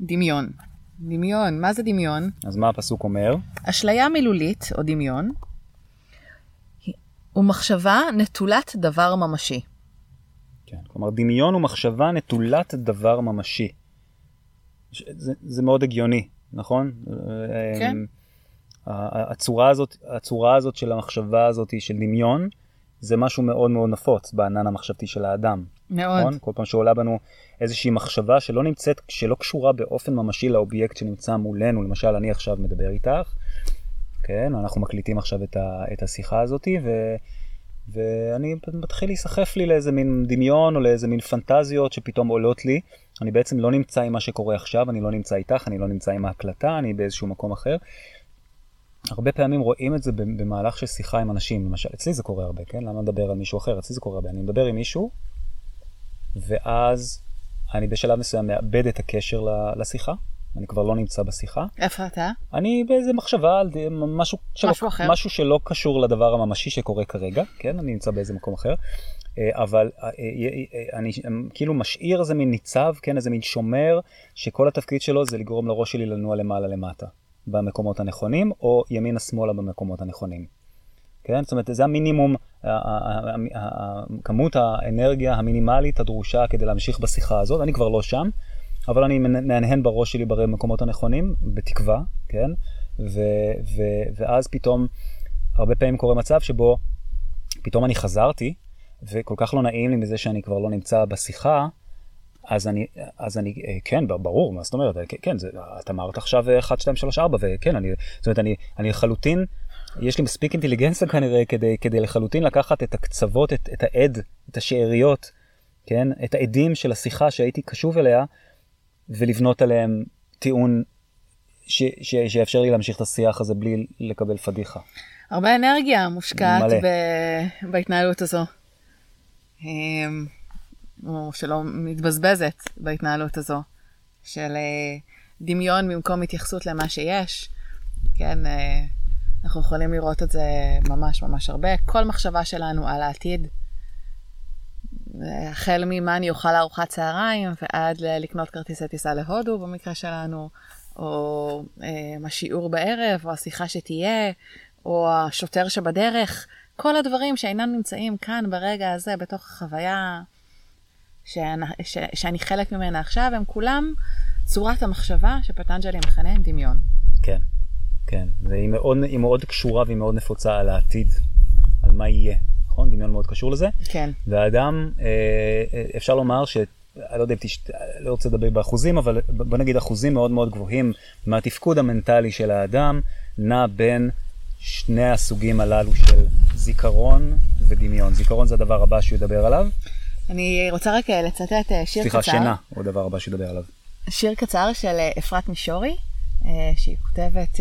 דמיון. דמיון, מה זה דמיון? אז מה הפסוק אומר? אשליה מילולית, או דמיון, הוא מחשבה נטולת דבר ממשי. כן, כלומר דמיון הוא מחשבה נטולת דבר ממשי. זה, זה מאוד הגיוני, נכון? כן. ה- הצורה הזאת, הצורה הזאת של המחשבה הזאת של דמיון, זה משהו מאוד מאוד נפוץ בענן המחשבתי של האדם. מאוד. נכון? כל פעם שעולה בנו איזושהי מחשבה שלא נמצאת, שלא קשורה באופן ממשי לאובייקט שנמצא מולנו, למשל אני עכשיו מדבר איתך, כן, אנחנו מקליטים עכשיו את, ה, את השיחה הזאתי, ו, ואני מתחיל להיסחף לי לאיזה מין דמיון או לאיזה מין פנטזיות שפתאום עולות לי. אני בעצם לא נמצא עם מה שקורה עכשיו, אני לא נמצא איתך, אני לא נמצא עם ההקלטה, אני באיזשהו מקום אחר. הרבה פעמים רואים את זה במהלך של שיחה עם אנשים, למשל, אצלי זה קורה הרבה, כן? למה לדבר על מישהו אחר? אצלי זה קורה הרבה. אני מדבר עם מישהו, ואז אני בשלב מסוים מאבד את הקשר לשיחה, אני כבר לא נמצא בשיחה. איפה אתה? אני באיזה מחשבה על משהו, שלא, משהו אחר. משהו שלא קשור לדבר הממשי שקורה כרגע, כן? אני נמצא באיזה מקום אחר. אה, אבל אה, אה, אני כאילו משאיר איזה מין ניצב, כן? איזה מין שומר, שכל התפקיד שלו זה לגרום לראש שלי לנוע למעלה למטה, במקומות הנכונים, או ימינה שמאלה במקומות הנכונים. כן? זאת אומרת, זה המינימום, כמות האנרגיה המינימלית הדרושה כדי להמשיך בשיחה הזאת. אני כבר לא שם, אבל אני מהנהן בראש שלי במקומות הנכונים, בתקווה, כן? ו- ו- ואז פתאום הרבה פעמים קורה מצב שבו פתאום אני חזרתי, וכל כך לא נעים לי מזה שאני כבר לא נמצא בשיחה, אז אני, אז אני, אה, כן, ברור, מה זאת אומרת, כן, כן זה, את אמרת עכשיו 1, 2, 3, 4, וכן, אני, זאת אומרת, אני, אני לחלוטין, יש לי מספיק אינטליגנציה כנראה כדי, כדי לחלוטין לקחת את הקצוות, את, את העד, את השאריות, כן, את העדים של השיחה שהייתי קשוב אליה, ולבנות עליהם טיעון ש, ש, שיאפשר לי להמשיך את השיח הזה בלי לקבל פדיחה. הרבה אנרגיה מושקעת ב... בהתנהלות הזו. או שלא מתבזבזת בהתנהלות הזו, של אה, דמיון במקום התייחסות למה שיש. כן, אה, אנחנו יכולים לראות את זה ממש ממש הרבה. כל מחשבה שלנו על העתיד, החל ממה אני אוכל לארוחת צהריים ועד לקנות כרטיסי טיסה להודו במקרה שלנו, או אה, השיעור בערב, או השיחה שתהיה, או השוטר שבדרך, כל הדברים שאינם נמצאים כאן ברגע הזה בתוך החוויה שאני, ש, שאני חלק ממנה עכשיו, הם כולם צורת המחשבה שפטנג'לי מכנה דמיון. כן, כן, והיא מאוד, מאוד קשורה והיא מאוד נפוצה על העתיד, על מה יהיה. נכון? דמיון מאוד קשור לזה. כן. והאדם, אה, אה, אפשר לומר ש... אני לא יודע אם תש... לא רוצה לדבר באחוזים, אבל בוא נגיד אחוזים מאוד מאוד גבוהים מהתפקוד המנטלי של האדם, נע בין שני הסוגים הללו של זיכרון ודמיון. זיכרון זה הדבר הבא שהוא ידבר עליו. אני רוצה רק אה, לצטט שיר סליחה, קצר. סליחה, שינה הוא הדבר הבא שהוא ידבר עליו. שיר קצר של אפרת מישורי, שהיא כותבת,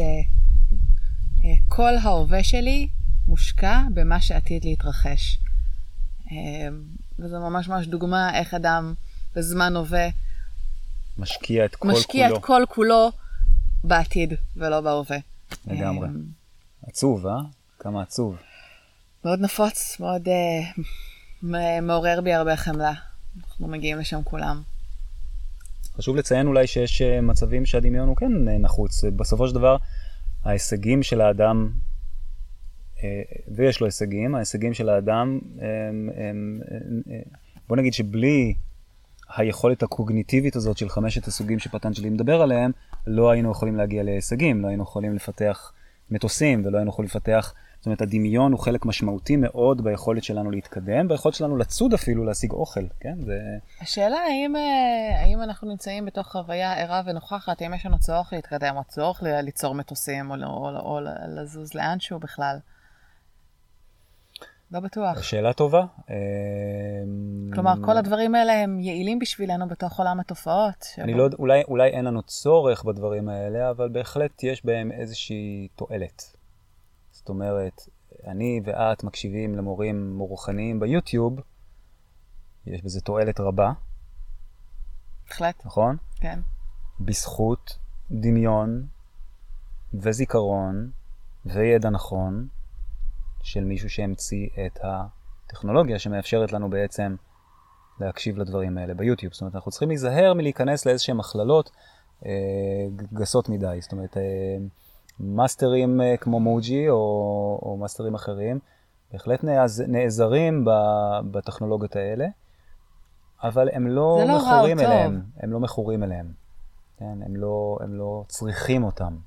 כל ההווה שלי מושקע במה שעתיד להתרחש. וזו ממש ממש דוגמה איך אדם בזמן הווה משקיע את כל משקיע כולו. את כל כולו בעתיד ולא בהווה. לגמרי. עצוב, אה? כמה עצוב. מאוד נפוץ, מאוד uh, מעורר בי הרבה חמלה. אנחנו מגיעים לשם כולם. חשוב לציין אולי שיש מצבים שהדמיון הוא כן נחוץ. בסופו של דבר, ההישגים של האדם ויש לו הישגים, ההישגים של האדם, הם, הם, הם, בוא נגיד שבלי היכולת הקוגניטיבית הזאת של חמשת הסוגים שפטנג'לי מדבר עליהם, לא היינו יכולים להגיע להישגים, לא היינו יכולים לפתח מטוסים ולא היינו יכולים לפתח, זאת אומרת הדמיון הוא חלק משמעותי מאוד ביכולת שלנו להתקדם, ביכולת שלנו לצוד אפילו להשיג אוכל, כן? זה... השאלה האם, האם אנחנו נמצאים בתוך חוויה ערה ונוכחת, האם יש לנו צורך להתקדם, או צורך ליצור מטוסים, או, או, או, או לזוז לאנשהו בכלל. לא בטוח. שאלה טובה. כלומר, כל הדברים האלה הם יעילים בשבילנו בתוך עולם התופעות. אני שבו... לא יודע, אולי, אולי אין לנו צורך בדברים האלה, אבל בהחלט יש בהם איזושהי תועלת. זאת אומרת, אני ואת מקשיבים למורים רוחניים ביוטיוב, יש בזה תועלת רבה. בהחלט. נכון? כן. בזכות דמיון וזיכרון וידע נכון. של מישהו שהמציא את הטכנולוגיה שמאפשרת לנו בעצם להקשיב לדברים האלה ביוטיוב. זאת אומרת, אנחנו צריכים להיזהר מלהיכנס לאיזשהם הכללות אה, גסות מדי. זאת אומרת, אה, מאסטרים אה, כמו מוג'י או, או מאסטרים אחרים בהחלט נעז, נעזרים ב, בטכנולוגיות האלה, אבל הם לא, לא מכורים אליהם. הם לא מכורים אליהם. כן? הם, לא, הם לא צריכים אותם.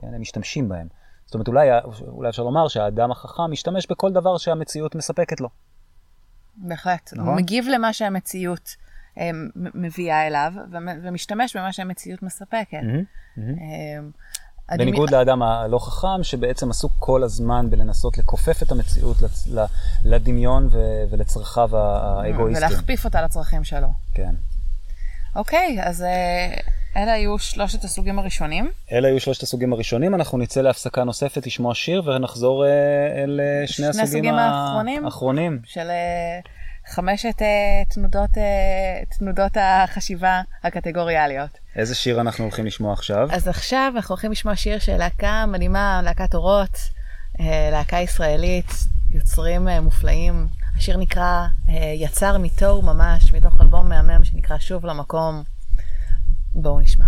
כן? הם משתמשים בהם. זאת אומרת, אולי, אולי אפשר לומר שהאדם החכם משתמש בכל דבר שהמציאות מספקת לו. בהחלט. נכון? הוא מגיב למה שהמציאות אה, מביאה אליו, ומשתמש במה שהמציאות מספקת. Mm-hmm, mm-hmm. בניגוד הדמי... לאדם הלא חכם, שבעצם עסוק כל הזמן בלנסות לכופף את המציאות לצ... לדמיון ו... ולצרכיו האגואיסטיים. ולהכפיף אותה לצרכים שלו. כן. אוקיי, אז אלה היו שלושת הסוגים הראשונים. אלה היו שלושת הסוגים הראשונים, אנחנו נצא להפסקה נוספת לשמוע שיר ונחזור אל שני, שני הסוגים, הסוגים האחרונים. האחרונים. של חמשת תנודות, תנודות החשיבה הקטגוריאליות. איזה שיר אנחנו הולכים לשמוע עכשיו? אז עכשיו אנחנו הולכים לשמוע שיר של להקה מדהימה, להקת אורות, להקה ישראלית, יוצרים מופלאים. השיר נקרא יצר מתוהו ממש, מתוך אלבום מהמם שנקרא שוב למקום. בואו נשמע.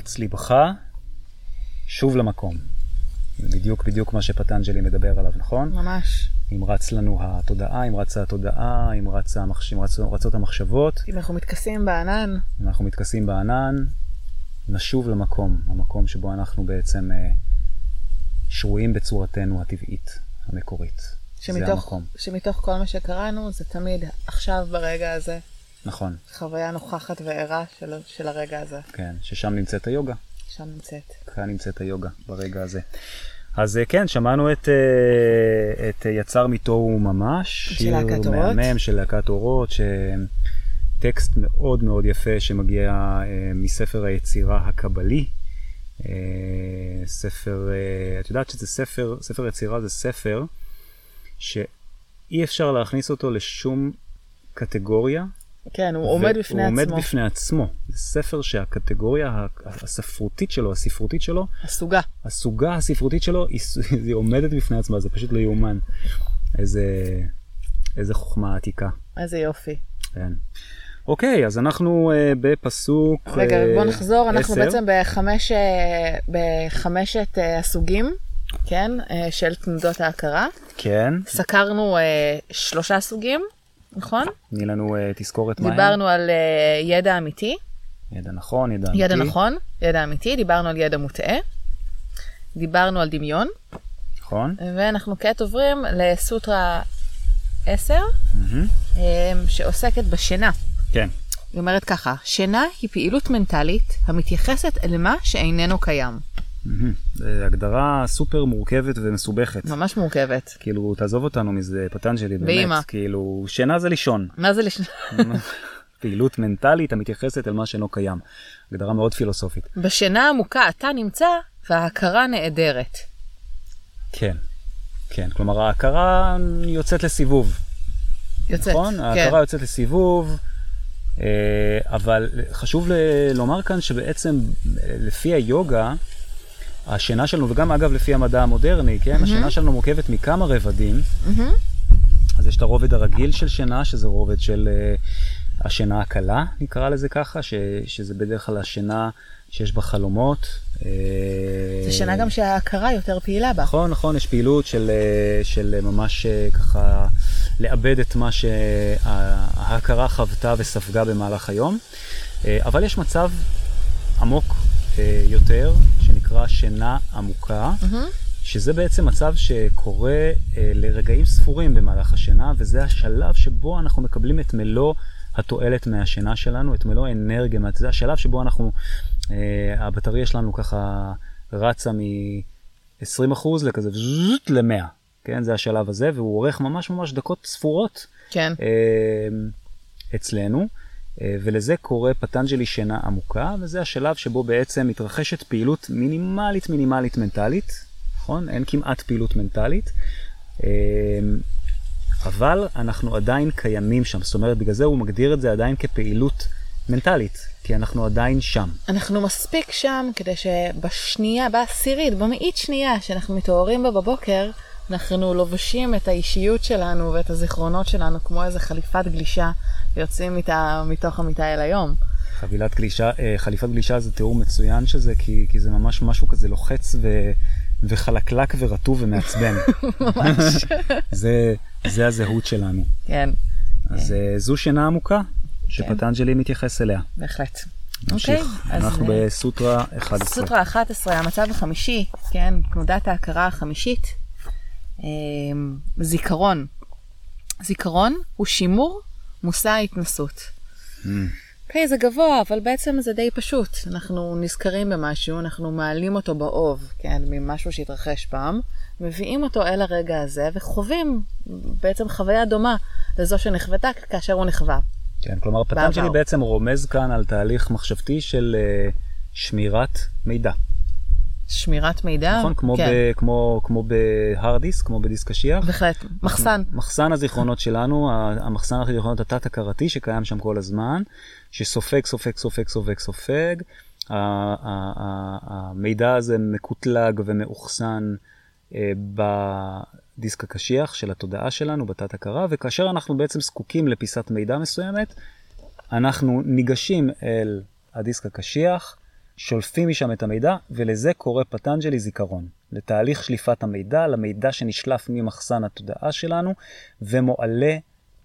ואמרץ ליבך, שוב למקום. זה בדיוק בדיוק מה שפטנג'לי מדבר עליו, נכון? ממש. אם רץ לנו התודעה, אם רצה התודעה, אם, רצ המחש... אם רצ... רצות המחשבות, אם אנחנו מתכסים בענן, אם אנחנו מתכסים בענן, נשוב למקום, המקום שבו אנחנו בעצם אה, שרויים בצורתנו הטבעית, המקורית. זה שמתוך, המקום, שמתוך כל מה שקראנו, זה תמיד עכשיו ברגע הזה, נכון, חוויה נוכחת וערה של, של הרגע הזה. כן, ששם נמצאת היוגה. שם נמצאת. כאן נמצאת היוגה, ברגע הזה. אז אה, כן, שמענו את, אה, את אה, יצר מתוהו ממש. של להקת שיר אורות. מהמם של להקת אורות, שטקסט מאוד מאוד יפה שמגיע מספר היצירה הקבלי. ספר, את יודעת שזה ספר, ספר יצירה זה ספר שאי אפשר להכניס אותו לשום קטגוריה כן, הוא עומד בפני הוא עצמו. עומד בפני עצמו. זה ספר שהקטגוריה הספרותית שלו, הספרותית שלו, הסוגה. הסוגה הספרותית שלו, היא, עומדת בפני עצמה, זה פשוט לא יאומן. איזה, איזה חוכמה עתיקה. איזה יופי. כן. אוקיי, אז אנחנו uh, בפסוק רגע, אה, בוא נחזור, אנחנו עשר. בעצם בחמש, אה, בחמשת אה, הסוגים, כן, אה, של תנודות ההכרה. כן, סקרנו אה, שלושה סוגים, נכון? תני לנו uh, תזכורת מהם. דיברנו על אה, ידע אמיתי, ידע נכון, ידע ידע אמיתי. נכון, ידע אמיתי, דיברנו על ידע מוטעה, דיברנו על דמיון, נכון. ואנחנו כעת עוברים לסוטרה 10, מהמם. אה, שעוסקת בשינה. כן, היא אומרת ככה, שינה היא פעילות מנטלית המתייחסת אל מה שאיננו קיים. זה הגדרה סופר מורכבת ומסובכת. ממש מורכבת. כאילו, תעזוב אותנו מזה, פטנג'לי, באמת. באמא. כאילו, שינה זה לישון. מה זה לש... פעילות מנטלית המתייחסת אל מה שאינו קיים. הגדרה מאוד פילוסופית. בשינה עמוקה אתה נמצא וההכרה נעדרת. כן, כן. כלומר, ההכרה יוצאת לסיבוב. יוצאת. נכון? כן. ההכרה יוצאת לסיבוב, אה, אבל חשוב לומר כאן שבעצם אה, לפי היוגה, השינה שלנו, וגם אגב לפי המדע המודרני, כן? השינה שלנו מורכבת מכמה רבדים. מהמם. אז יש את הרובד הרגיל של שינה, שזה רובד של uh, השינה הקלה, נקרא לזה ככה, ש, שזה בדרך כלל השינה שיש בה חלומות. אה, זה שינה גם שההכרה יותר פעילה בה. נכון, נכון, יש פעילות של, אה, של ממש ככה לאבד את מה שההכרה חוותה וספגה במהלך היום. אבל יש מצב עמוק יותר, שנקרא שינה עמוקה. מהמם. שזה בעצם מצב שקורה אה, לרגעים ספורים במהלך השינה, וזה השלב שבו אנחנו מקבלים את מלוא התועלת מהשינה שלנו, את מלוא האנרגיה, זה השלב שבו אנחנו, אה, הבטריה שלנו ככה רצה מ-20% לכזה זזזט ל-100, כן? זה השלב הזה, והוא אורך ממש ממש דקות ספורות כן. אה, אצלנו, אה, ולזה קורא פטנג'לי שינה עמוקה, וזה השלב שבו בעצם מתרחשת פעילות מינימלית מינימלית מנטלית, נכון? אין כמעט פעילות מנטלית, אה, אבל אנחנו עדיין קיימים שם, זאת אומרת, בגלל זה הוא מגדיר את זה עדיין כפעילות מנטלית, כי אנחנו עדיין שם. אנחנו מספיק שם כדי שבשנייה, בעשירית, במאית שנייה שאנחנו מתעוררים בה בבוקר, אנחנו לובשים את האישיות שלנו ואת הזיכרונות שלנו כמו איזה חליפת גלישה ויוצאים איתה מתוך המיטה אל היום. חבילת גלישה, אה, חליפת גלישה זה תיאור מצוין של זה, כי, כי זה ממש משהו כזה לוחץ ו, וחלקלק ורטוב ומעצבן. ממש. זה, זה הזהות שלנו. כן, אז אה, זו שינה עמוקה שפטנג'לי מתייחס אליה. בהחלט. נמשיך. אוקיי, אז, אנחנו אה, בסוטרה 11. סוטרה 11, המצב החמישי, כן, תנודת ההכרה החמישית, זיכרון. זיכרון הוא שימור מושא ההתנסות. Mm. אוקיי, זה גבוה, אבל בעצם זה די פשוט. אנחנו נזכרים במשהו, אנחנו מעלים אותו באוב, כן, ממשהו שהתרחש פעם, מביאים אותו אל הרגע הזה וחווים בעצם חוויה דומה לזו שנחוותה כאשר הוא נחווה. כן, כלומר פטנג'לי בעבר. בעצם רומז כאן על תהליך מחשבתי של אה, שמירת מידע. שמירת מידע, נכון? כמו כן, ב- כמו- כמו בהארד דיסק, כמו בדיסק קשיח. בהחלט, מחסן. מחסן הזיכרונות שלנו, המחסן הזיכרונות התת-הכרתי שקיים שם כל הזמן, שסופג, סופג, סופג, סופג, סופג. המידע הזה מקוטלג ומאוחסן אה, בדיסק הקשיח של התודעה שלנו, בתת-הכרה, וכאשר אנחנו בעצם זקוקים לפיסת מידע מסוימת, אנחנו ניגשים אל הדיסק הקשיח, שולפים משם את המידע, ולזה קורא פטנג'לי זיכרון. לתהליך שליפת המידע, למידע שנשלף ממחסן התודעה שלנו, ומועלה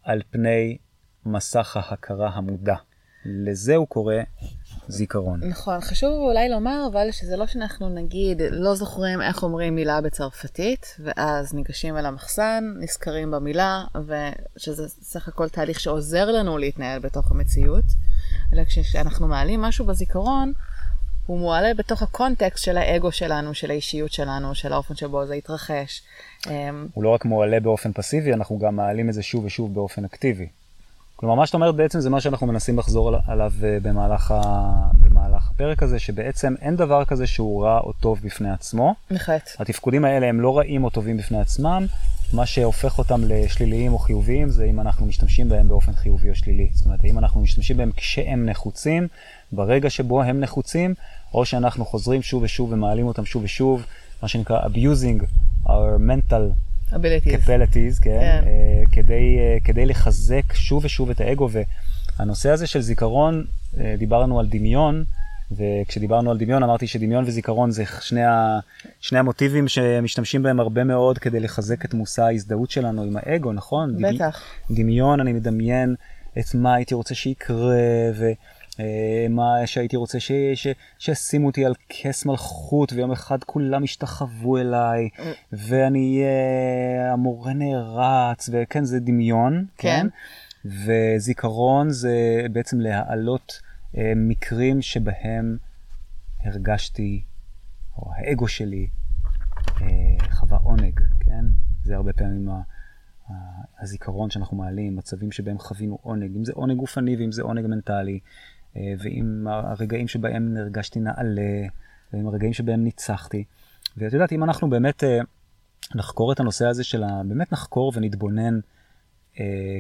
על פני מסך ההכרה המודע. לזה הוא קורא זיכרון. נכון, חשוב אולי לומר אבל שזה לא שאנחנו נגיד לא זוכרים איך אומרים מילה בצרפתית, ואז ניגשים אל המחסן, נזכרים במילה, ושזה סך הכל תהליך שעוזר לנו להתנהל בתוך המציאות, אלא כשאנחנו מעלים משהו בזיכרון, הוא מועלה בתוך הקונטקסט של האגו שלנו, של האישיות שלנו, של האופן שבו זה התרחש. אמ, הוא לא רק מועלה באופן פסיבי, אנחנו גם מעלים את זה שוב ושוב באופן אקטיבי. כלומר, מה שאת אומרת בעצם זה מה שאנחנו מנסים לחזור על- עליו אה, במהלך, ה... במהלך הפרק הזה, שבעצם אין דבר כזה שהוא רע או טוב בפני עצמו. בהחלט. התפקודים האלה הם לא רעים או טובים בפני עצמם, מה שהופך אותם לשליליים או חיוביים זה אם אנחנו משתמשים בהם באופן חיובי או שלילי. זאת אומרת, האם אנחנו משתמשים בהם כשהם נחוצים, ברגע שבו הם נחוצים, או שאנחנו חוזרים שוב ושוב ומעלים אותם שוב ושוב, מה שנקרא abusing our mental abilities. capabilities, כן, כן. אה, כדי, אה, כדי לחזק שוב ושוב את האגו. והנושא הזה של זיכרון, אה, דיברנו על דמיון, וכשדיברנו על דמיון אמרתי שדמיון וזיכרון זה שני, ה, שני המוטיבים שמשתמשים בהם הרבה מאוד כדי לחזק את מושא ההזדהות שלנו עם האגו, נכון? בטח. דמיון, אני מדמיין את מה הייתי רוצה שיקרה, ומה שהייתי רוצה ש... ש... שישימו אותי על כס מלכות, ויום אחד כולם ישתחוו אליי, ואני אהיה המורה נערץ, וכן, זה דמיון, כן. כן? וזיכרון זה בעצם להעלות אה, מקרים שבהם הרגשתי, או האגו שלי, אה, חווה עונג, כן? זה הרבה פעמים הזיכרון שאנחנו מעלים, מצבים שבהם חווינו עונג, אם זה עונג גופני ואם זה עונג מנטלי, אה, ואם הרגעים שבהם הרגשתי נעלה, ועם הרגעים שבהם ניצחתי. ואת יודעת, אם אנחנו באמת אה, נחקור את הנושא הזה של ה... באמת נחקור ונתבונן אה,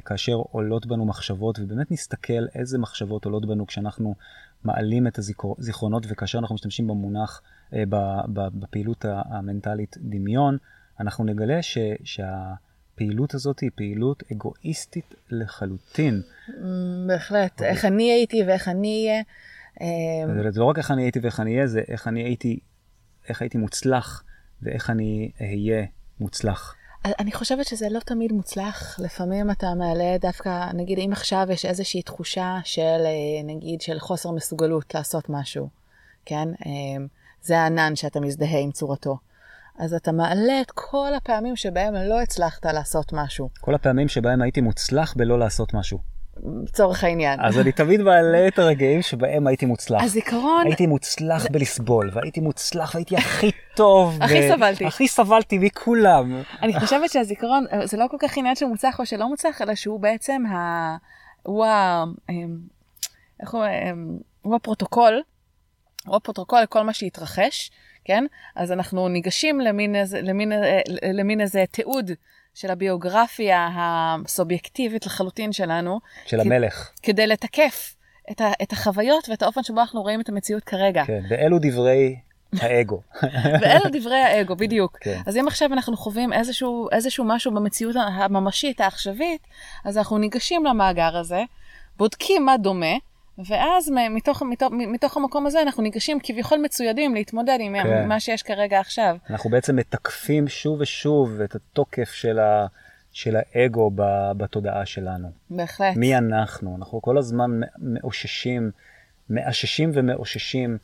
כאשר עולות בנו מחשבות, ובאמת נסתכל איזה מחשבות עולות בנו כשאנחנו מעלים את הזיכרונות, וכאשר אנחנו משתמשים במונח, אה, ב, ב, בפעילות המנטלית דמיון, אנחנו נגלה ש, שהפעילות הזאת היא פעילות אגואיסטית לחלוטין. אמ, בהחלט. איך אני הייתי ואיך אני אהיה. זה לא רק איך אני הייתי ואיך אני אהיה, זה איך אני הייתי, איך הייתי מוצלח, ואיך אני אהיה מוצלח. אני חושבת שזה לא תמיד מוצלח. לפעמים אתה מעלה דווקא, נגיד אם עכשיו יש איזושהי תחושה של, אה, נגיד, של חוסר מסוגלות לעשות משהו, כן? אמ, זה הענן שאתה מזדהה עם צורתו. אז אתה מעלה את כל הפעמים שבהם לא הצלחת לעשות משהו, כל הפעמים שבהם הייתי מוצלח בלא לעשות משהו. לצורך העניין. אז אני תמיד מעלה את הרגעים שבהם הייתי מוצלח. הזיכרון, הייתי מוצלח בלסבול, והייתי מוצלח, והייתי הכי טוב. הכי סבלתי. הכי סבלתי מכולם. אני חושבת שהזיכרון, זה לא כל כך עניין של מוצלח או שלא מוצלח, אלא שהוא בעצם ה... הוא ה... אמ, איך הוא... אמ, הוא הפרוטוקול, הוא הפרוטוקול לכל מה שהתרחש, כן? אז אנחנו ניגשים למין איזה, למין, למין איזה תיעוד של הביוגרפיה הסובייקטיבית לחלוטין שלנו, של כי- המלך. כדי לתקף את, ה, את החוויות ואת האופן שבו אנחנו רואים את המציאות כרגע. כן, ואלו דברי האגו. ואלו דברי האגו, בדיוק. כן. אז אם עכשיו אנחנו חווים איזשהו, איזשהו משהו במציאות הממשית, העכשווית, אז אנחנו ניגשים למאגר הזה, בודקים מה דומה, ואז מתוך, מתוך, מתוך המקום הזה אנחנו ניגשים כביכול מצוידים להתמודד עם כן. מה שיש כרגע עכשיו. אנחנו בעצם מתקפים שוב ושוב את התוקף של, ה, של האגו ב, בתודעה שלנו. בהחלט. מי אנחנו? אנחנו כל הזמן מאוששים, מאששים ומאוששים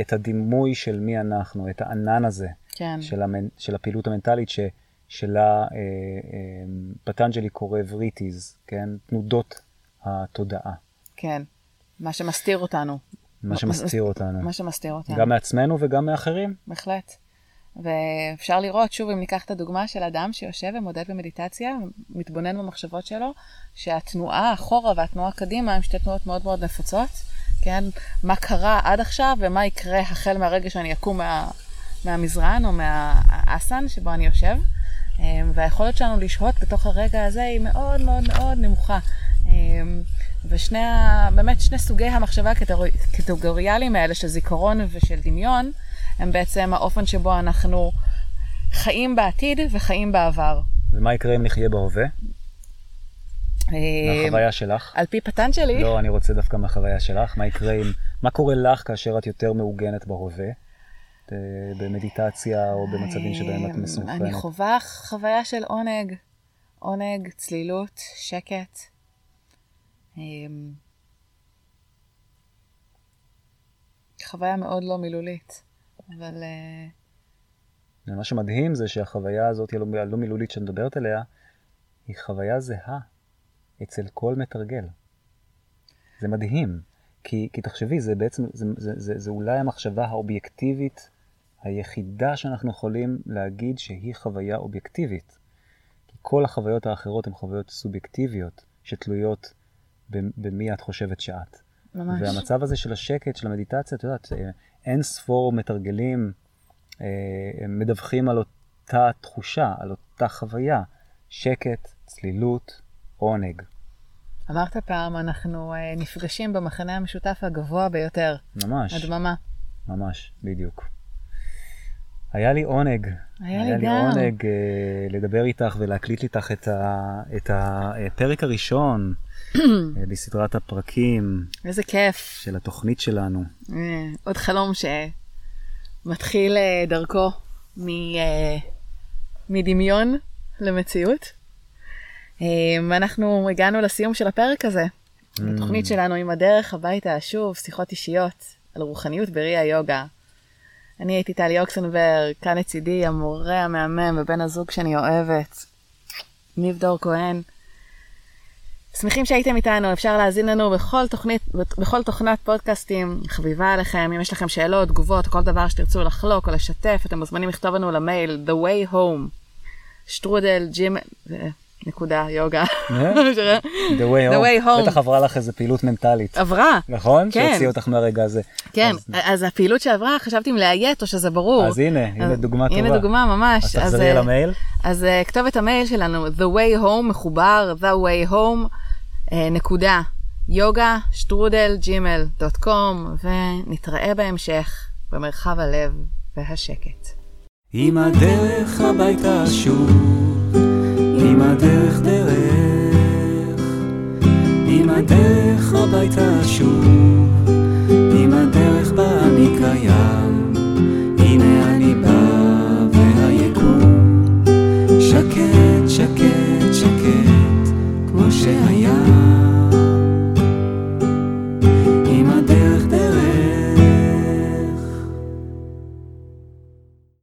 את הדימוי של מי אנחנו, את הענן הזה כן. של, המנ... של הפעילות המנטלית ש... שלה אה, אה, פטנג'לי קורא וריטיז, כן? תנודות התודעה, כן. מה שמסתיר אותנו. מה שמסתיר אותנו, מה שמסתיר אותנו. גם מעצמנו וגם מאחרים. בהחלט. ואפשר לראות, שוב, אם ניקח את הדוגמה של אדם שיושב ומודד במדיטציה, מתבונן במחשבות שלו, שהתנועה אחורה והתנועה קדימה הם שתי תנועות מאוד מאוד נפוצות, כן? מה קרה עד עכשיו ומה יקרה החל מהרגע שאני אקום מה, מהמזרן או מהאסן שבו אני יושב. אמ, והיכולת שלנו לשהות בתוך הרגע הזה היא מאוד מאוד מאוד נמוכה. ושני, באמת שני סוגי המחשבה הקטגוריאליים האלה של זיכרון ושל דמיון, הם בעצם האופן שבו אנחנו חיים בעתיד וחיים בעבר. ומה יקרה אם נחיה בהווה? אמ, מהחוויה שלך? על פי פטנג'לי, לא, אני רוצה דווקא מהחוויה שלך. מה יקרה אם... מה קורה לך כאשר את יותר מעוגנת בהווה? אה, במדיטציה או במצבים שבהם את אמ, מסונכרנת? אני חווה חוויה של עונג, עונג, צלילות, שקט. אמ, חוויה מאוד לא מילולית, אבל אה, ומה שמדהים זה שהחוויה הזאת, הלא הלא מילולית שאת מדברת עליה, היא חוויה זהה אצל כל מתרגל. זה מדהים, כי, כי תחשבי, זה בעצם, זה, זה, זה, זה אולי המחשבה האובייקטיבית היחידה שאנחנו יכולים להגיד שהיא חוויה אובייקטיבית. כי כל החוויות האחרות הן חוויות סובייקטיביות, שתלויות במי את חושבת שאת. ממש. והמצב הזה של השקט, של המדיטציה, את יודעת, אה, אין ספור מתרגלים אה, מדווחים על אותה תחושה, על אותה חוויה. שקט, צלילות, עונג. אמרת פעם, אנחנו אה, נפגשים במחנה המשותף הגבוה ביותר, ממש, הדממה. ממש, בדיוק. היה לי עונג. היה לי היה לי גם. עונג אה, לדבר איתך ולהקליט איתך את, ה, את הפרק הראשון בסדרת הפרקים איזה כיף. של התוכנית שלנו. אה, עוד חלום שמתחיל אה, דרכו מ, אה, מדמיון למציאות. אה, ואנחנו הגענו לסיום של הפרק הזה. התוכנית שלנו עם הדרך הביתה, שוב, שיחות אישיות על רוחניות בראי היוגה. אני הייתי טלי אוקסנברג, כאן לצידי המורה המהמם ובן הזוג שאני אוהבת, ניב דור כהן. שמחים שהייתם איתנו, אפשר להאזין לנו בכל תוכנית, בכל תוכנת פודקאסטים, חביבה עליכם, אם יש לכם שאלות, תגובות, כל דבר שתרצו לחלוק או לשתף, אתם מוזמנים לכתוב לנו למייל, The way home, שטרודל ג'ימ... נקודה, יוגה. אה? The way The way home. home. בטח עברה לך איזה פעילות מנטלית. עברה. נכון? כן. שהוציא אותך מהרגע הזה. כן, אז- אז הפעילות שעברה, חשבתי אם לאיית או שזה ברור. אז הנה, הנה אז- דוגמה טובה. הנה דוגמה ממש. אז תחזרי על אה, המייל. אז uh, כתובת המייל שלנו, The way home מחובר, The way home, uh, נקודה, יוגה, שטרודל, ג'ימל, דוט קום, ונתראה בהמשך במרחב הלב והשקט. עם הדרך הביתה שוב, הדרך דרך, עם הדרך הביתה שוב, עם הדרך בה אני קיים,